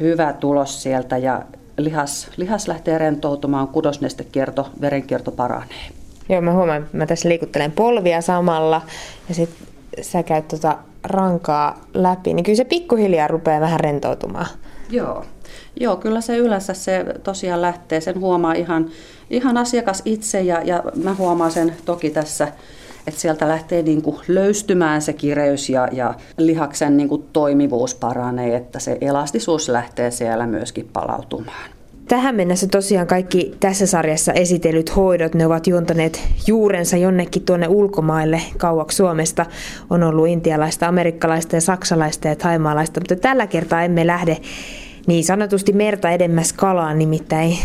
hyvä tulos sieltä ja lihas, lihas lähtee rentoutumaan, kudosnestekierto, verenkierto paranee. Joo, mä huomaan, että mä tässä liikuttelen polvia samalla ja sitten sä käyt tota rankaa läpi, niin kyllä se pikkuhiljaa rupeaa vähän rentoutumaan. Joo. Joo, kyllä se yleensä se tosiaan lähtee. Sen huomaa ihan, ihan asiakas itse ja, ja mä huomaan sen toki tässä että sieltä lähtee niin kuin löystymään se kireys ja, ja lihaksen niin kuin toimivuus paranee, että se elastisuus lähtee siellä myöskin palautumaan. Tähän mennessä tosiaan kaikki tässä sarjassa esitellyt hoidot, ne ovat juontaneet juurensa jonnekin tuonne ulkomaille kauaksi Suomesta. On ollut intialaista, amerikkalaista ja saksalaista ja taimaalaista, mutta tällä kertaa emme lähde niin sanotusti merta edemmäs kalaan, nimittäin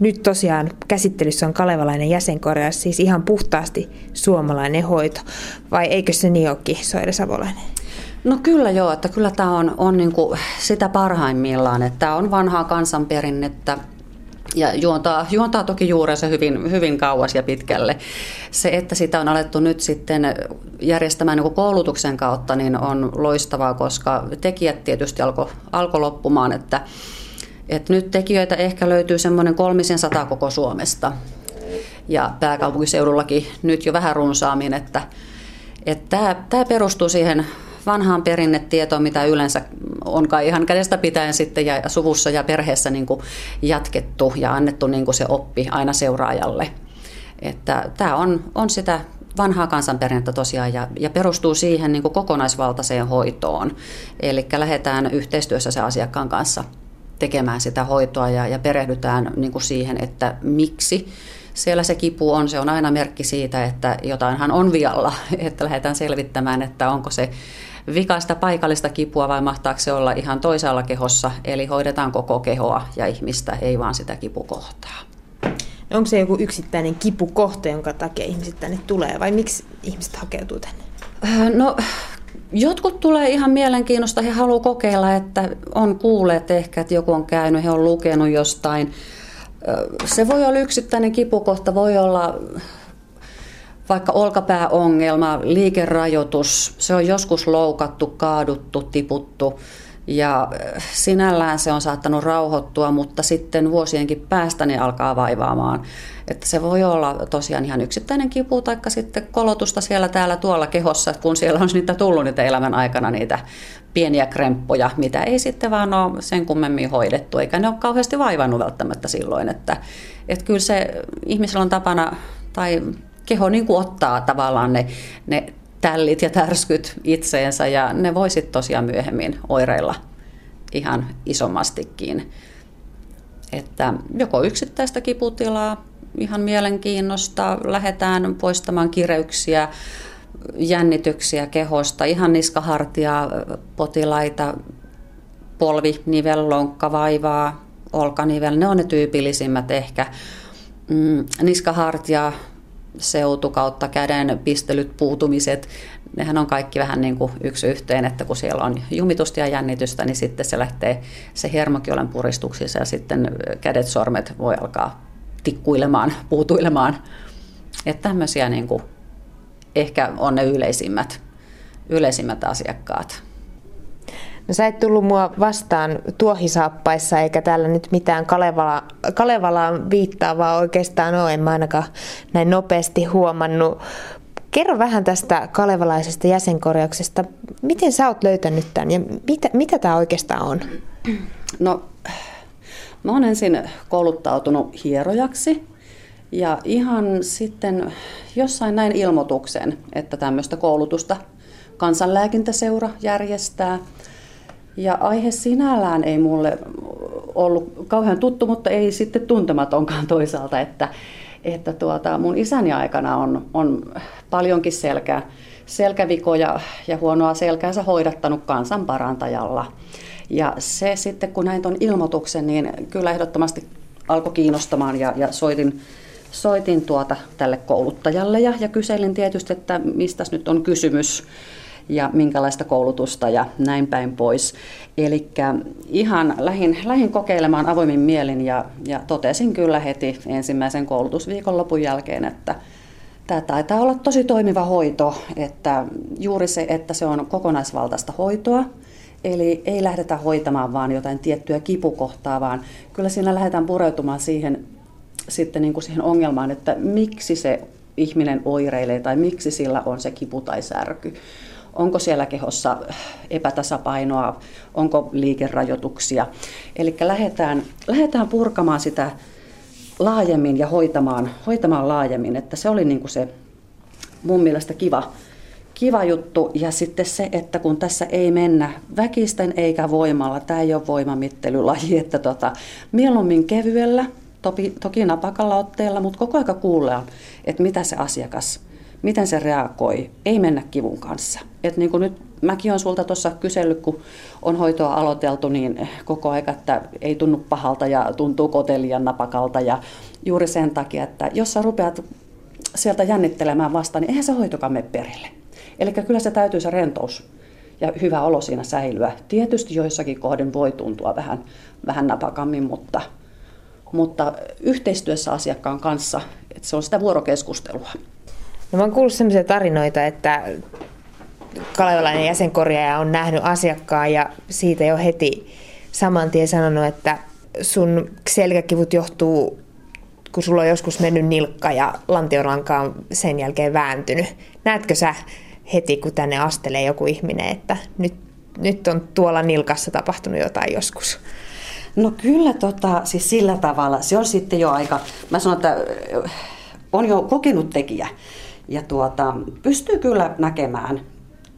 nyt tosiaan käsittelyssä on kalevalainen jäsenkorjaus, siis ihan puhtaasti suomalainen hoito. Vai eikö se niin olekin, Soire Savolainen? No kyllä joo, että kyllä tämä on, on niin kuin sitä parhaimmillaan, että tämä on vanhaa kansanperinnettä ja juontaa, juontaa toki juurensa hyvin, hyvin kauas ja pitkälle. Se, että sitä on alettu nyt sitten järjestämään niin koulutuksen kautta, niin on loistavaa, koska tekijät tietysti alkoi alko loppumaan, että et nyt tekijöitä ehkä löytyy semmoinen kolmisen sata koko Suomesta. Ja pääkaupunkiseudullakin nyt jo vähän runsaammin, että tämä perustuu siihen vanhaan perinnetietoon, mitä yleensä on kai ihan kädestä pitäen sitten ja suvussa ja perheessä niin kuin jatkettu ja annettu niin kuin se oppi aina seuraajalle. Että tämä on, on sitä vanhaa kansanperinnettä tosiaan ja, ja perustuu siihen niin kuin kokonaisvaltaiseen hoitoon. Eli lähdetään yhteistyössä se asiakkaan kanssa tekemään sitä hoitoa ja, ja perehdytään niin kuin siihen, että miksi siellä se kipu on. Se on aina merkki siitä, että jotainhan on vialla, (laughs) että lähdetään selvittämään, että onko se vikaista paikallista kipua vai mahtaako se olla ihan toisaalla kehossa. Eli hoidetaan koko kehoa ja ihmistä, ei vaan sitä kipukohtaa. Onko se joku yksittäinen kipukohta, jonka takia ihmiset tänne tulee vai miksi ihmiset hakeutuu tänne? No Jotkut tulee ihan mielenkiinnosta, he haluavat kokeilla, että on kuulleet ehkä, että joku on käynyt, he on lukenut jostain. Se voi olla yksittäinen kipukohta, voi olla vaikka olkapääongelma, liikerajoitus, se on joskus loukattu, kaaduttu, tiputtu Ja sinällään se on saattanut rauhoittua, mutta sitten vuosienkin päästä ne alkaa vaivaamaan. Että se voi olla tosiaan ihan yksittäinen kipu tai sitten kolotusta siellä täällä tuolla kehossa, kun siellä on niitä tullut niitä elämän aikana niitä pieniä kremppoja, mitä ei sitten vaan ole sen kummemmin hoidettu, eikä ne ole kauheasti vaivannut välttämättä silloin. Että, että kyllä se ihmisellä on tapana, tai keho niin kuin ottaa tavallaan ne, ne tällit ja tärskyt itseensä ja ne voisit tosiaan myöhemmin oireilla ihan isommastikin. Että joko yksittäistä kiputilaa, ihan mielenkiinnosta, lähdetään poistamaan kireyksiä, jännityksiä kehosta, ihan niskahartia potilaita, polvi, nivel, lonkka, vaivaa, olkanivel, ne on ne tyypillisimmät ehkä. Mm, niskahartia, seutu kautta käden pistelyt, puutumiset, nehän on kaikki vähän niin kuin yksi yhteen, että kun siellä on jumitusta ja jännitystä, niin sitten se lähtee se hermokiolen puristuksissa ja sitten kädet, sormet voi alkaa tikkuilemaan, puutuilemaan. Että tämmöisiä niin kuin ehkä on ne yleisimmät, yleisimmät asiakkaat. No sä et tullut mua vastaan tuohisaappaissa eikä täällä nyt mitään Kalevala, Kalevalaan viittaavaa oikeastaan ole, en mä ainakaan näin nopeasti huomannut. Kerro vähän tästä kalevalaisesta jäsenkorjauksesta. Miten sä oot löytänyt tämän ja mitä, mitä tämä oikeastaan on? No, mä oon ensin kouluttautunut hierojaksi ja ihan sitten jossain näin ilmoituksen, että tämmöistä koulutusta kansanlääkintäseura järjestää. Ja aihe sinällään ei mulle ollut kauhean tuttu, mutta ei sitten tuntematonkaan (laughs) toisaalta, että, että tuota, mun isäni aikana on, on paljonkin selkä, selkävikoja ja huonoa selkäänsä hoidattanut kansanparantajalla. Ja se sitten, kun näin tuon ilmoituksen, niin kyllä ehdottomasti alkoi kiinnostamaan ja, ja soitin, soitin tuota tälle kouluttajalle ja, ja kyselin tietysti, että mistä nyt on kysymys ja minkälaista koulutusta ja näin päin pois. Eli ihan lähin, lähin kokeilemaan avoimin mielin ja, ja totesin kyllä heti ensimmäisen koulutusviikonlopun jälkeen, että tämä taitaa olla tosi toimiva hoito, että juuri se, että se on kokonaisvaltaista hoitoa, Eli ei lähdetä hoitamaan vaan jotain tiettyä kipukohtaa, vaan kyllä siinä lähdetään pureutumaan siihen, sitten niin kuin siihen ongelmaan, että miksi se ihminen oireilee tai miksi sillä on se kipu tai särky onko siellä kehossa epätasapainoa, onko liikerajoituksia. Eli lähdetään, lähdetään purkamaan sitä laajemmin ja hoitamaan, hoitamaan laajemmin, että se oli niin kuin se mun mielestä kiva, kiva juttu. Ja sitten se, että kun tässä ei mennä väkisten eikä voimalla, tämä ei ole voimamittelulaji, (laughs) että tota, mieluummin kevyellä, toki, toki napakalla otteella, mutta koko aika kuullaan, että mitä se asiakas miten se reagoi, ei mennä kivun kanssa. Et niin kuin nyt mäkin olen sulta tuossa kysellyt, kun on hoitoa aloiteltu, niin koko aika, että ei tunnu pahalta ja tuntuu kotelijan napakalta. Ja juuri sen takia, että jos sä rupeat sieltä jännittelemään vastaan, niin eihän se hoitokaan mene perille. Eli kyllä se täytyy se rentous ja hyvä olo siinä säilyä. Tietysti joissakin kohden voi tuntua vähän, vähän napakammin, mutta, mutta yhteistyössä asiakkaan kanssa, että se on sitä vuorokeskustelua. No mä oon kuullut sellaisia tarinoita, että kalevalainen jäsenkorjaaja on nähnyt asiakkaan ja siitä jo heti saman tien sanonut, että sun selkäkivut johtuu, kun sulla on joskus mennyt nilkka ja lantiolanka on sen jälkeen vääntynyt. Näetkö sä heti, kun tänne astelee joku ihminen, että nyt, nyt on tuolla nilkassa tapahtunut jotain joskus? No kyllä tota, siis sillä tavalla. Se on sitten jo aika, mä sanon, että on jo kokenut tekijä ja tuota, pystyy kyllä näkemään,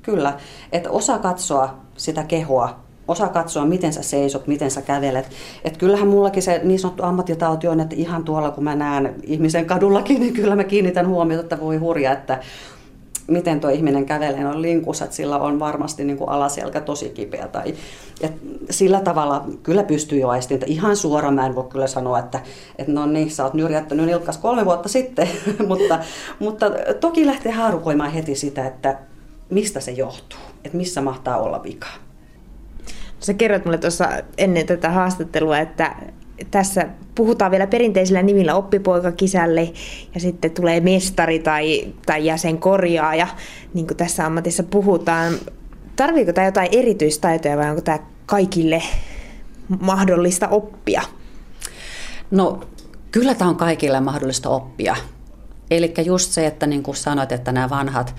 kyllä, että osa katsoa sitä kehoa, osa katsoa, miten sä seisot, miten sä kävelet. Et kyllähän mullakin se niin sanottu ammattitauti on, että ihan tuolla kun mä näen ihmisen kadullakin, niin kyllä mä kiinnitän huomiota, että voi hurja, että miten tuo ihminen kävelee on linkussa, että sillä on varmasti niin kuin alaselkä tosi kipeä. Tai, et sillä tavalla kyllä pystyy jo aistiin, että ihan suoraan mä en voi kyllä sanoa, että, että no niin, sä oot nyrjättänyt nilkkas kolme vuotta sitten, (laughs) mutta, mutta toki lähtee haarukoimaan heti sitä, että mistä se johtuu, että missä mahtaa olla vika. Sä kerroit mulle tuossa ennen tätä haastattelua, että tässä puhutaan vielä perinteisillä nimillä oppipoikakisälle ja sitten tulee mestari tai, tai jäsenkorjaaja, niin kuin tässä ammatissa puhutaan. Tarviiko tämä jotain erityistaitoja vai onko tämä kaikille mahdollista oppia? No kyllä tämä on kaikille mahdollista oppia. Eli just se, että niin kuin sanoit, että nämä vanhat,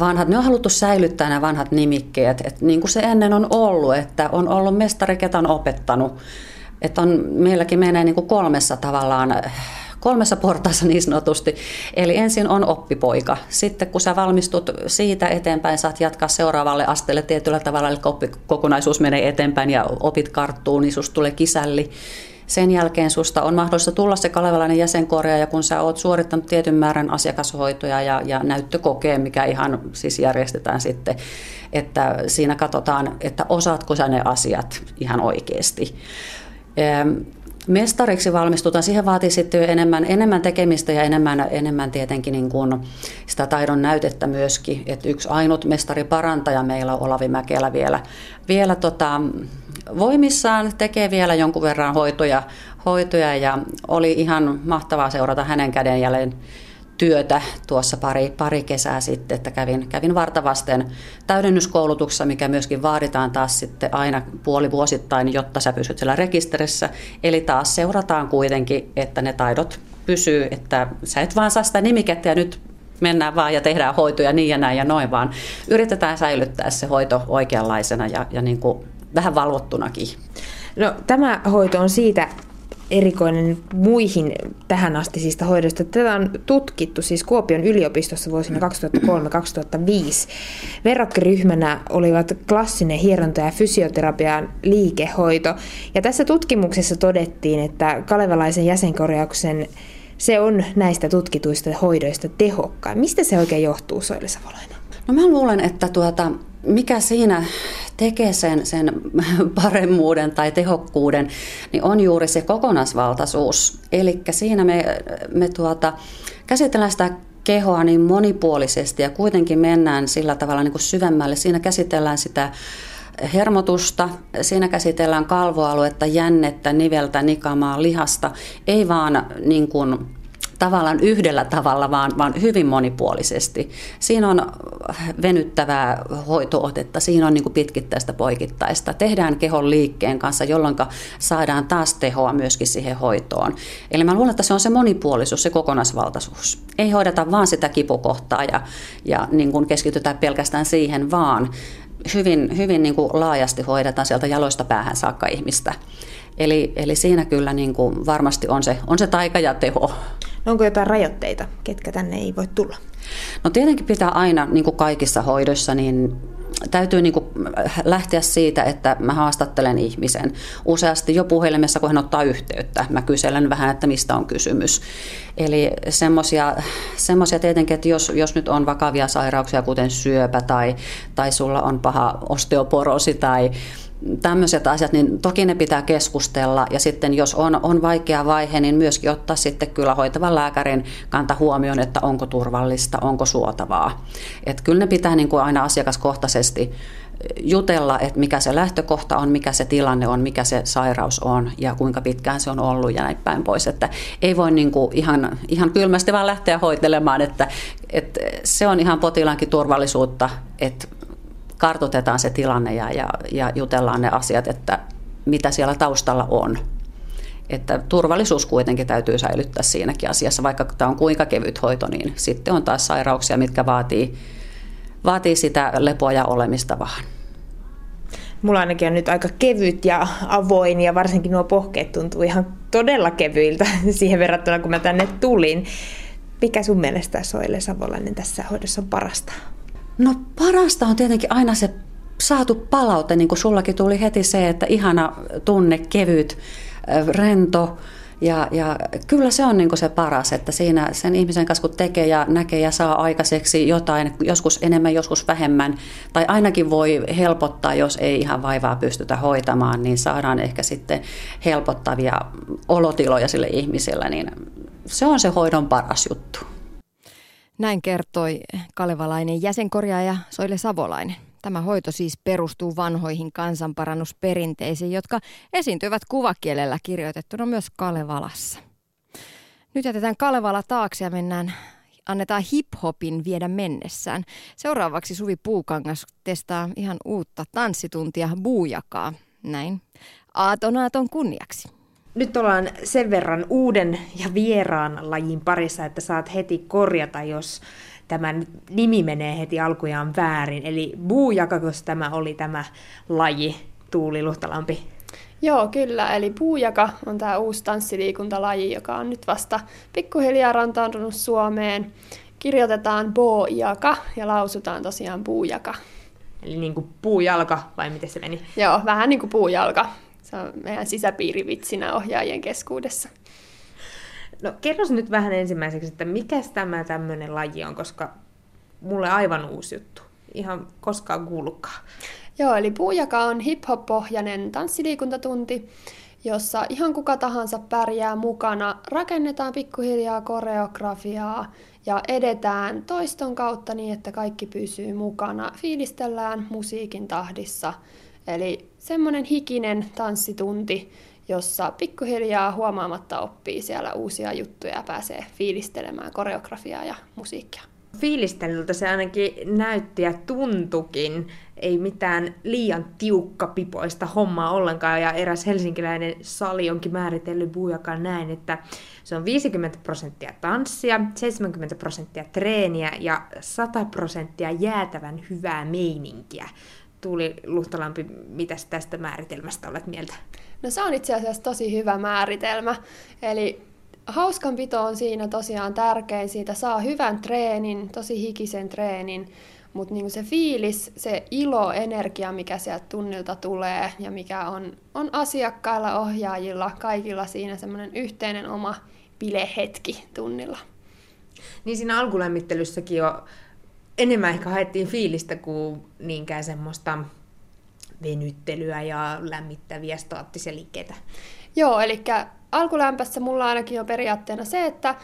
vanhat, ne on haluttu säilyttää nämä vanhat nimikkeet, että niin kuin se ennen on ollut, että on ollut mestari, ketä on opettanut. Että on, meilläkin menee niin kuin kolmessa tavallaan kolmessa portaassa niin sanotusti. Eli ensin on oppipoika. Sitten kun sä valmistut siitä eteenpäin, saat jatkaa seuraavalle asteelle tietyllä tavalla, eli oppikokonaisuus menee eteenpäin ja opit karttuu, niin susta tulee kisälli. Sen jälkeen susta on mahdollista tulla se kalevalainen jäsenkorjaaja, kun sä oot suorittanut tietyn määrän asiakashoitoja ja, ja näyttökokeen, mikä ihan siis järjestetään sitten, että siinä katsotaan, että osaatko sä ne asiat ihan oikeasti. Mestariksi valmistutaan, siihen vaatii sitten enemmän, enemmän tekemistä ja enemmän, enemmän tietenkin niin kuin sitä taidon näytettä myöskin. Et yksi ainut mestari parantaja meillä on Olavi Mäkelä vielä, vielä tota, voimissaan, tekee vielä jonkun verran hoitoja, hoitoja ja oli ihan mahtavaa seurata hänen kädenjäljen työtä tuossa pari, pari kesää sitten, että kävin, kävin vartavasten täydennyskoulutuksessa, mikä myöskin vaaditaan taas sitten aina puolivuosittain, jotta sä pysyt siellä rekisterissä. Eli taas seurataan kuitenkin, että ne taidot pysyy, että sä et vaan saa sitä nimikettä ja nyt mennään vaan ja tehdään hoitoja niin ja näin ja noin, vaan yritetään säilyttää se hoito oikeanlaisena ja, ja niin kuin vähän valvottunakin. No, tämä hoito on siitä erikoinen muihin tähän astisista hoidoista. Tätä on tutkittu siis Kuopion yliopistossa vuosina 2003-2005. Verrokkiryhmänä olivat klassinen hieronta ja fysioterapian liikehoito. Ja tässä tutkimuksessa todettiin, että kalevalaisen jäsenkorjauksen se on näistä tutkituista hoidoista tehokkain. Mistä se oikein johtuu, Soili Savolainen? No mä luulen, että tuota, mikä siinä tekee sen, sen (laughs) paremmuuden tai tehokkuuden, niin on juuri se kokonaisvaltaisuus. Eli siinä me, me tuota, käsitellään sitä kehoa niin monipuolisesti ja kuitenkin mennään sillä tavalla niin kuin syvemmälle. Siinä käsitellään sitä hermotusta, siinä käsitellään kalvoaluetta, jännettä, niveltä, nikamaa, lihasta, ei vaan niin kuin tavallaan yhdellä tavalla, vaan, vaan hyvin monipuolisesti. Siinä on venyttävää hoitootetta, siinä on niin kuin pitkittäistä poikittaista. Tehdään kehon liikkeen kanssa, jolloin saadaan taas tehoa myöskin siihen hoitoon. Eli mä luulen, että se on se monipuolisuus, se kokonaisvaltaisuus. Ei hoideta vaan sitä kipukohtaa ja, ja niin kuin keskitytään pelkästään siihen, vaan hyvin, hyvin niin kuin laajasti hoidetaan sieltä jaloista päähän saakka ihmistä. Eli, eli siinä kyllä niin kuin varmasti on se, on se taika ja teho. No onko jotain rajoitteita, ketkä tänne ei voi tulla? No tietenkin pitää aina, niin kuin kaikissa hoidoissa, niin täytyy niin kuin lähteä siitä, että mä haastattelen ihmisen. Useasti jo puhelimessa, kun hän ottaa yhteyttä, mä kyselen vähän, että mistä on kysymys. Eli semmoisia tietenkin, että jos, jos nyt on vakavia sairauksia, kuten syöpä tai, tai sulla on paha osteoporosi tai tämmöiset asiat, niin toki ne pitää keskustella ja sitten jos on, on vaikea vaihe, niin myöskin ottaa sitten kyllä hoitavan lääkärin kanta huomioon, että onko turvallista, onko suotavaa. Et kyllä ne pitää niin kuin aina asiakaskohtaisesti jutella, että mikä se lähtökohta on, mikä se tilanne on, mikä se sairaus on ja kuinka pitkään se on ollut ja näin päin pois. Että ei voi niin kuin ihan, ihan kylmästi vaan lähteä hoitelemaan, että, että se on ihan potilaankin turvallisuutta, että kartoitetaan se tilanne ja, ja, ja jutellaan ne asiat, että mitä siellä taustalla on. Että turvallisuus kuitenkin täytyy säilyttää siinäkin asiassa, vaikka tämä on kuinka kevyt hoito, niin sitten on taas sairauksia, mitkä vaatii, vaatii sitä lepoa ja olemista vaan. Mulla ainakin on nyt aika kevyt ja avoin ja varsinkin nuo pohkeet tuntuu ihan todella kevyiltä (laughs) siihen verrattuna, kun mä tänne tulin. Mikä sun mielestä Soile Savolainen tässä hoidossa on parasta? No parasta on tietenkin aina se saatu palaute, niin kuin sullakin tuli heti se, että ihana tunne, kevyt, rento. Ja, ja kyllä se on niin se paras, että siinä sen ihmisen kanssa kun tekee ja näkee ja saa aikaiseksi jotain, joskus enemmän, joskus vähemmän, tai ainakin voi helpottaa, jos ei ihan vaivaa pystytä hoitamaan, niin saadaan ehkä sitten helpottavia olotiloja sille ihmiselle, niin se on se hoidon paras juttu. Näin kertoi kalevalainen jäsenkorjaaja Soile Savolainen. Tämä hoito siis perustuu vanhoihin kansanparannusperinteisiin, jotka esiintyvät kuvakielellä kirjoitettuna myös Kalevalassa. Nyt jätetään Kalevala taakse ja mennään, annetaan hip-hopin viedä mennessään. Seuraavaksi Suvi Puukangas testaa ihan uutta tanssituntia buujakaa. Näin. Aatonaaton kunniaksi. Nyt ollaan sen verran uuden ja vieraan lajin parissa, että saat heti korjata, jos tämän nimi menee heti alkujaan väärin. Eli buujakakos tämä oli tämä laji, Tuuli Luhtalampi. Joo, kyllä. Eli puujaka on tämä uusi tanssiliikuntalaji, joka on nyt vasta pikkuhiljaa rantautunut Suomeen. Kirjoitetaan bo-jaka ja lausutaan tosiaan puujaka. Eli niin kuin puujalka, vai miten se meni? Joo, vähän niin kuin puujalka. Se on meidän sisäpiirivitsinä ohjaajien keskuudessa. No kerros nyt vähän ensimmäiseksi, että mikä tämä tämmöinen laji on, koska mulle aivan uusi juttu. Ihan koskaan kuullutkaan. Joo, eli puujaka on hip-hop-pohjainen tanssiliikuntatunti, jossa ihan kuka tahansa pärjää mukana. Rakennetaan pikkuhiljaa koreografiaa ja edetään toiston kautta niin, että kaikki pysyy mukana. Fiilistellään musiikin tahdissa. Eli semmoinen hikinen tanssitunti, jossa pikkuhiljaa huomaamatta oppii siellä uusia juttuja ja pääsee fiilistelemään koreografiaa ja musiikkia. Fiilistelyltä se ainakin näytti ja tuntukin. Ei mitään liian tiukka pipoista hommaa ollenkaan. Ja eräs helsinkiläinen sali onkin määritellyt Buujakaan näin, että se on 50 prosenttia tanssia, 70 prosenttia treeniä ja 100 prosenttia jäätävän hyvää meininkiä. Tuuli Luhtalampi, mitä tästä määritelmästä olet mieltä? No se on itse asiassa tosi hyvä määritelmä. Eli hauskanpito on siinä tosiaan tärkein. Siitä saa hyvän treenin, tosi hikisen treenin, mutta niinku se fiilis, se ilo, energia, mikä sieltä tunnilta tulee ja mikä on, on asiakkailla, ohjaajilla, kaikilla siinä semmoinen yhteinen oma bilehetki tunnilla. Niin siinä alkulämmittelyssäkin jo enemmän ehkä haettiin fiilistä kuin niinkään semmoista venyttelyä ja lämmittäviä staattisia liikkeitä. Joo, eli alkulämpössä mulla ainakin on periaatteena se, että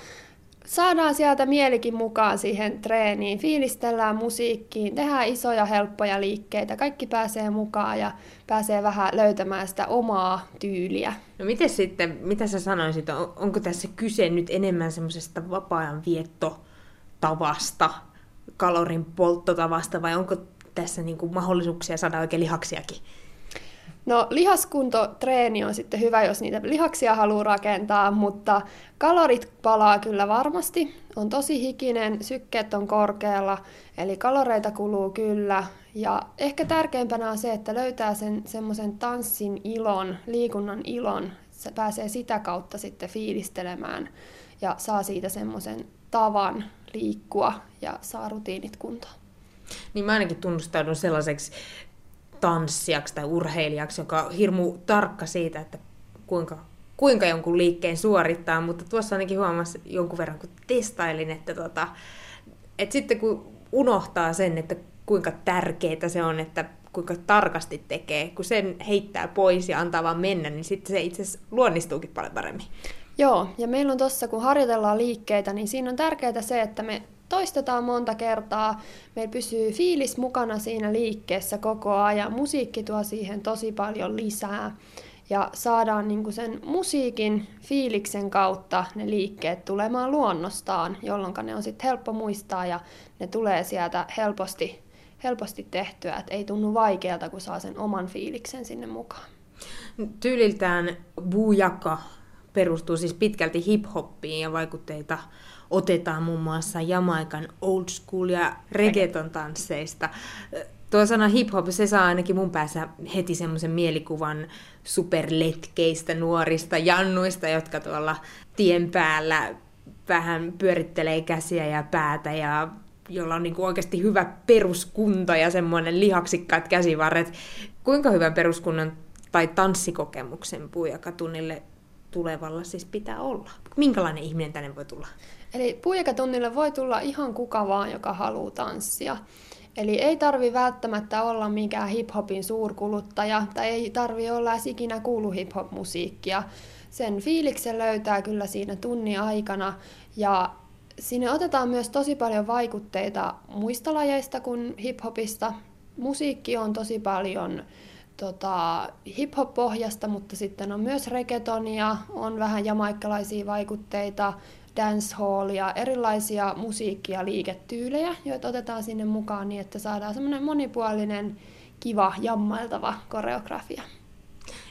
saadaan sieltä mielikin mukaan siihen treeniin, fiilistellään musiikkiin, tehdään isoja helppoja liikkeitä, kaikki pääsee mukaan ja pääsee vähän löytämään sitä omaa tyyliä. No miten sitten, mitä sä sanoisit, on, onko tässä kyse nyt enemmän semmoisesta vapaa-ajan viettotavasta, kalorin polttotavasta vai onko tässä niin kuin mahdollisuuksia saada oikein lihaksiakin? No lihaskuntotreeni on sitten hyvä, jos niitä lihaksia haluaa rakentaa, mutta kalorit palaa kyllä varmasti. On tosi hikinen, sykkeet on korkealla, eli kaloreita kuluu kyllä. Ja ehkä tärkeimpänä on se, että löytää sen semmoisen tanssin ilon, liikunnan ilon. Se pääsee sitä kautta sitten fiilistelemään ja saa siitä semmoisen tavan liikkua ja saa rutiinit kuntoon. Niin mä ainakin tunnustaudun sellaiseksi tanssijaksi tai urheilijaksi, joka on hirmu tarkka siitä, että kuinka, kuinka jonkun liikkeen suorittaa, mutta tuossa ainakin huomasi jonkun verran, kun testailin, että, tota, että sitten kun unohtaa sen, että kuinka tärkeää se on, että kuinka tarkasti tekee, kun sen heittää pois ja antaa vaan mennä, niin sitten se itse asiassa luonnistuukin paljon paremmin. Joo, ja meillä on tuossa, kun harjoitellaan liikkeitä, niin siinä on tärkeää se, että me toistetaan monta kertaa, meillä pysyy fiilis mukana siinä liikkeessä koko ajan, musiikki tuo siihen tosi paljon lisää. Ja saadaan niin sen musiikin fiiliksen kautta ne liikkeet tulemaan luonnostaan, jolloin ne on sitten helppo muistaa ja ne tulee sieltä helposti, helposti tehtyä, että ei tunnu vaikealta, kun saa sen oman fiiliksen sinne mukaan. Tyyliltään Bujaka perustuu siis pitkälti hip-hoppiin ja vaikutteita otetaan muun muassa Jamaikan old school ja reggaeton tansseista. Tuo sana hip-hop, se saa ainakin mun päässä heti semmoisen mielikuvan superletkeistä nuorista jannuista, jotka tuolla tien päällä vähän pyörittelee käsiä ja päätä ja jolla on niin oikeasti hyvä peruskunto ja semmoinen lihaksikkaat käsivarret. Kuinka hyvän peruskunnan tai tanssikokemuksen puujakatunnille tulevalla siis pitää olla? Minkälainen ihminen tänne voi tulla? Eli puujakatunnille voi tulla ihan kuka vaan, joka haluaa tanssia. Eli ei tarvi välttämättä olla mikään hip-hopin suurkuluttaja tai ei tarvi olla edes ikinä kuulu hip-hop-musiikkia. Sen fiiliksen löytää kyllä siinä tunnin aikana ja sinne otetaan myös tosi paljon vaikutteita muista lajeista kuin hip-hopista. Musiikki on tosi paljon tota, hip-hop-pohjasta, mutta sitten on myös reggaetonia, on vähän jamaikkalaisia vaikutteita, dancehallia, erilaisia musiikki- ja liiketyylejä, joita otetaan sinne mukaan niin, että saadaan semmoinen monipuolinen, kiva, jammailtava koreografia.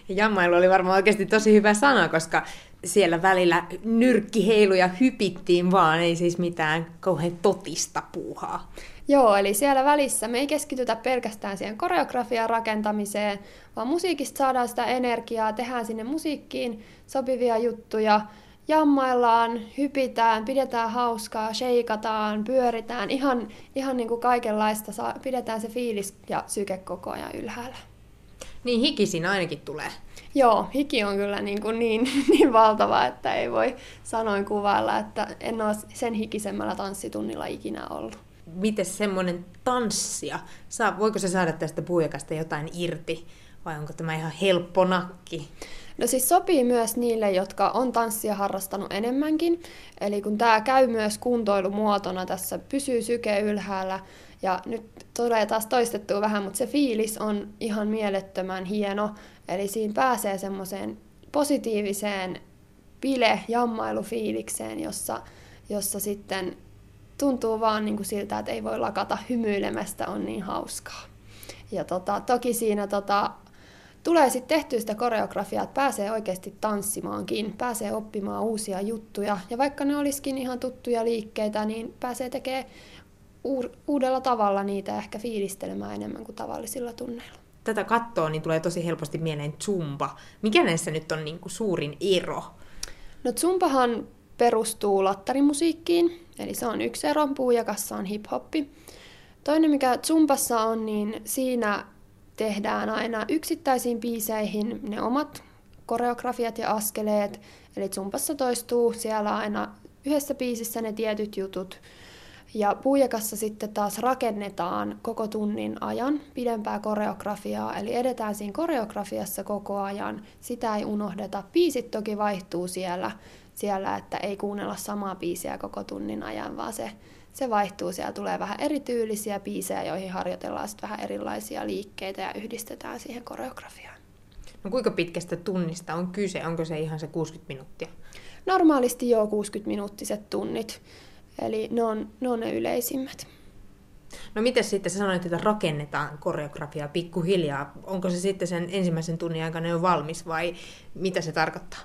Jammailu oli varmaan oikeasti tosi hyvä sana, koska siellä välillä nyrkkiheiluja hypittiin vaan, ei siis mitään kauhean totista puuhaa. Joo, eli siellä välissä me ei keskitytä pelkästään siihen koreografian rakentamiseen, vaan musiikista saadaan sitä energiaa, tehdään sinne musiikkiin sopivia juttuja, jammaillaan, hypitään, pidetään hauskaa, sheikataan, pyöritään, ihan, ihan niin kuin kaikenlaista, pidetään se fiilis ja syke koko ajan ylhäällä. Niin hiki siinä ainakin tulee. Joo, hiki on kyllä niin, kuin (laughs) niin, niin valtava, että ei voi sanoin kuvailla, että en ole sen hikisemmällä tanssitunnilla ikinä ollut. Miten semmoinen tanssia, saa, voiko se saada tästä puujakasta jotain irti vai onko tämä ihan helppo nakki? No siis sopii myös niille, jotka on tanssia harrastanut enemmänkin. Eli kun tämä käy myös kuntoilumuotona, tässä pysyy syke ylhäällä ja nyt tulee taas toistettua vähän, mutta se fiilis on ihan mielettömän hieno. Eli siinä pääsee semmoiseen positiiviseen bile-jammailufiilikseen, jossa, jossa sitten tuntuu vaan niin kuin siltä, että ei voi lakata hymyilemästä, on niin hauskaa. Ja tota, toki siinä tota, tulee sitten tehtyä sitä koreografiaa, että pääsee oikeasti tanssimaankin, pääsee oppimaan uusia juttuja. Ja vaikka ne olisikin ihan tuttuja liikkeitä, niin pääsee tekemään uudella tavalla niitä ehkä fiilistelemään enemmän kuin tavallisilla tunneilla. Tätä katsoo, niin tulee tosi helposti mieleen zumba. Mikä näissä nyt on niin kuin suurin ero? No zumbahan perustuu lattarimusiikkiin, eli se on yksi ero, puujakassa on hip-hoppi. Toinen, mikä zumbassa on, niin siinä tehdään aina yksittäisiin biiseihin ne omat koreografiat ja askeleet. Eli zumpassa toistuu siellä aina yhdessä biisissä ne tietyt jutut. Ja puujakassa sitten taas rakennetaan koko tunnin ajan pidempää koreografiaa, eli edetään siinä koreografiassa koko ajan. Sitä ei unohdeta. Biisit toki vaihtuu siellä, siellä että ei kuunnella samaa biisiä koko tunnin ajan, vaan se se vaihtuu, siellä tulee vähän erityylisiä biisejä, joihin harjoitellaan sitten vähän erilaisia liikkeitä ja yhdistetään siihen koreografiaan. No kuinka pitkästä tunnista on kyse? Onko se ihan se 60 minuuttia? Normaalisti joo 60-minuuttiset tunnit, eli ne on, ne on ne yleisimmät. No miten sitten, sä sanoit, että rakennetaan koreografiaa pikkuhiljaa. Onko se sitten sen ensimmäisen tunnin aikana jo valmis vai mitä se tarkoittaa?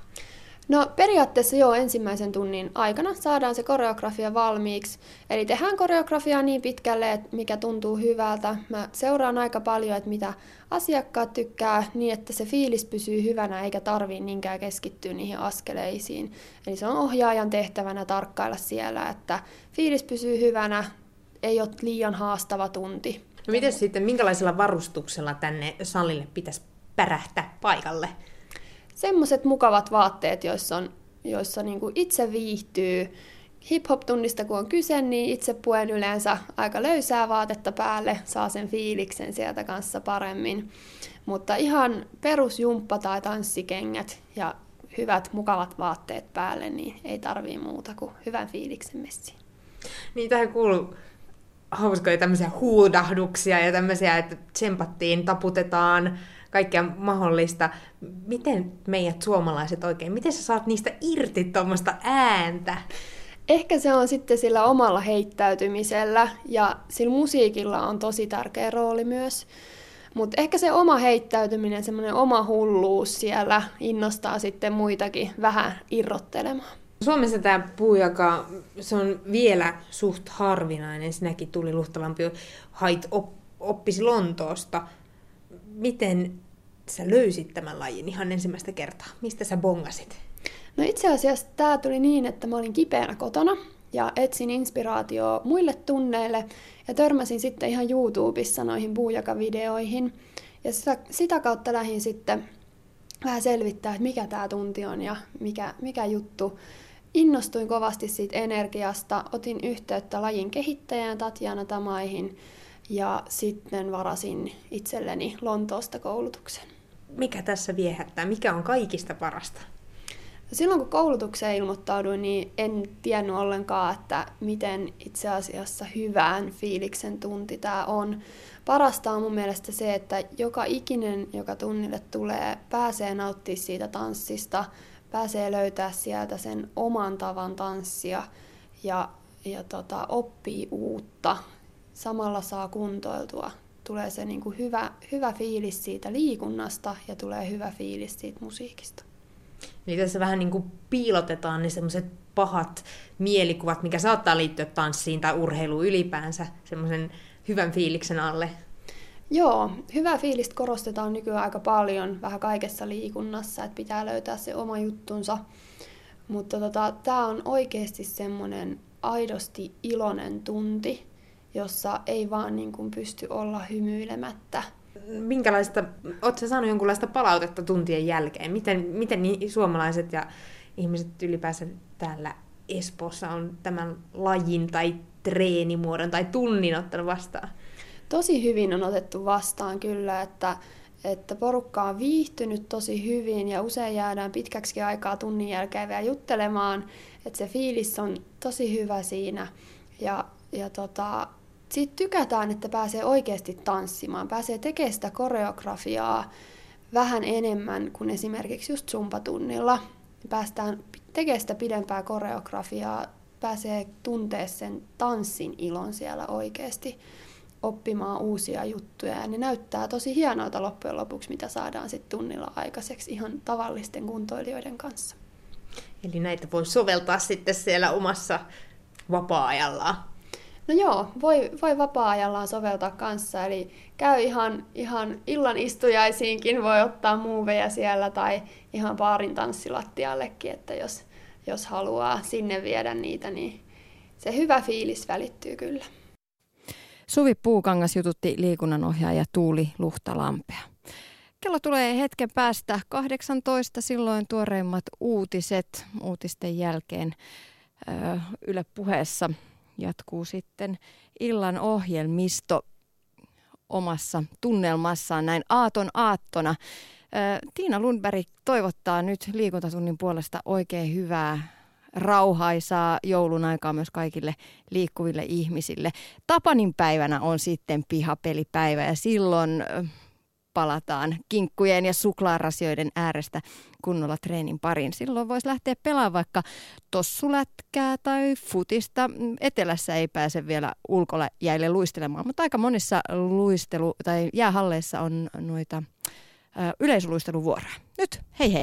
No periaatteessa jo ensimmäisen tunnin aikana saadaan se koreografia valmiiksi. Eli tehdään koreografiaa niin pitkälle, että mikä tuntuu hyvältä. Mä seuraan aika paljon, että mitä asiakkaat tykkää niin, että se fiilis pysyy hyvänä eikä tarvii niinkään keskittyä niihin askeleisiin. Eli se on ohjaajan tehtävänä tarkkailla siellä, että fiilis pysyy hyvänä, ei ole liian haastava tunti. No miten sitten, minkälaisella varustuksella tänne salille pitäisi pärähtää paikalle? Semmoiset mukavat vaatteet, joissa, on, joissa niin kuin itse viihtyy. Hip-hop-tunnista kun on kyse, niin itse puen yleensä aika löysää vaatetta päälle, saa sen fiiliksen sieltä kanssa paremmin. Mutta ihan perusjumppa tai tanssikengät ja hyvät mukavat vaatteet päälle, niin ei tarvii muuta kuin hyvän fiiliksen messiin. Niin tähän kuuluu hauskoja tämmöisiä huudahduksia ja tämmöisiä, että tsempattiin, taputetaan, kaikkea mahdollista. Miten meidät suomalaiset oikein, miten sä saat niistä irti tuommoista ääntä? Ehkä se on sitten sillä omalla heittäytymisellä ja sillä musiikilla on tosi tärkeä rooli myös. Mutta ehkä se oma heittäytyminen, semmoinen oma hulluus siellä innostaa sitten muitakin vähän irrottelemaan. Suomessa tämä puujaka, se on vielä suht harvinainen. Sinäkin tuli luhtalampi hait oppisi Lontoosta. Miten sä löysit tämän lajin ihan ensimmäistä kertaa? Mistä sä bongasit? No itse asiassa tämä tuli niin, että mä olin kipeänä kotona ja etsin inspiraatioa muille tunneille ja törmäsin sitten ihan YouTubessa noihin puujakavideoihin. Ja sitä, sitä kautta lähdin sitten vähän selvittää, että mikä tämä tunti on ja mikä, mikä juttu. Innostuin kovasti siitä energiasta, otin yhteyttä lajin kehittäjään Tatjana Tamaihin ja sitten varasin itselleni Lontoosta koulutuksen mikä tässä viehättää? Mikä on kaikista parasta? Silloin kun koulutukseen ilmoittauduin, niin en tiennyt ollenkaan, että miten itse asiassa hyvän fiiliksen tunti tämä on. Parasta on mun mielestä se, että joka ikinen, joka tunnille tulee, pääsee nauttimaan siitä tanssista, pääsee löytää sieltä sen oman tavan tanssia ja, ja tota, oppii uutta. Samalla saa kuntoiltua tulee se niin kuin hyvä, hyvä fiilis siitä liikunnasta ja tulee hyvä fiilis siitä musiikista. Eli tässä vähän niin kuin piilotetaan ne semmoiset pahat mielikuvat, mikä saattaa liittyä tanssiin tai urheiluun ylipäänsä, semmoisen hyvän fiiliksen alle. Joo, hyvää fiilistä korostetaan nykyään aika paljon vähän kaikessa liikunnassa, että pitää löytää se oma juttunsa. Mutta tota, tämä on oikeasti semmoinen aidosti iloinen tunti, jossa ei vaan niin kuin pysty olla hymyilemättä. Minkälaista, oletko saanut jonkunlaista palautetta tuntien jälkeen? Miten, miten suomalaiset ja ihmiset ylipäänsä täällä Espoossa on tämän lajin tai treenimuodon tai tunnin ottanut vastaan? Tosi hyvin on otettu vastaan kyllä, että, että porukka on viihtynyt tosi hyvin ja usein jäädään pitkäksi aikaa tunnin jälkeen vielä juttelemaan, että se fiilis on tosi hyvä siinä. Ja, ja tota, sitten tykätään, että pääsee oikeasti tanssimaan, pääsee tekemään sitä koreografiaa vähän enemmän kuin esimerkiksi just zumpatunnilla. Päästään tekemään sitä pidempää koreografiaa, pääsee tuntea sen tanssin ilon siellä oikeasti oppimaan uusia juttuja ja ne näyttää tosi hienoilta loppujen lopuksi, mitä saadaan sitten tunnilla aikaiseksi ihan tavallisten kuntoilijoiden kanssa. Eli näitä voi soveltaa sitten siellä omassa vapaa-ajallaan. No joo, voi, voi vapaa-ajallaan soveltaa kanssa, eli käy ihan, ihan illan istujaisiinkin, voi ottaa muuveja siellä tai ihan baarin tanssilattiallekin, että jos, jos haluaa sinne viedä niitä, niin se hyvä fiilis välittyy kyllä. Suvi Puukangas jututti liikunnanohjaaja Tuuli Luhtalampea. Kello tulee hetken päästä 18, silloin tuoreimmat uutiset uutisten jälkeen Yle puheessa jatkuu sitten illan ohjelmisto omassa tunnelmassaan näin aaton aattona. Tiina Lundberg toivottaa nyt liikuntatunnin puolesta oikein hyvää rauhaisaa joulun aikaa myös kaikille liikkuville ihmisille. Tapanin päivänä on sitten pihapelipäivä ja silloin palataan kinkkujen ja suklaarasioiden äärestä kunnolla treenin parin. Silloin voisi lähteä pelaamaan vaikka tossulätkää tai futista. Etelässä ei pääse vielä ulkojäille luistelemaan, mutta aika monissa luistelu- tai jäähalleissa on noita yleisluisteluvuoroja. Nyt hei hei!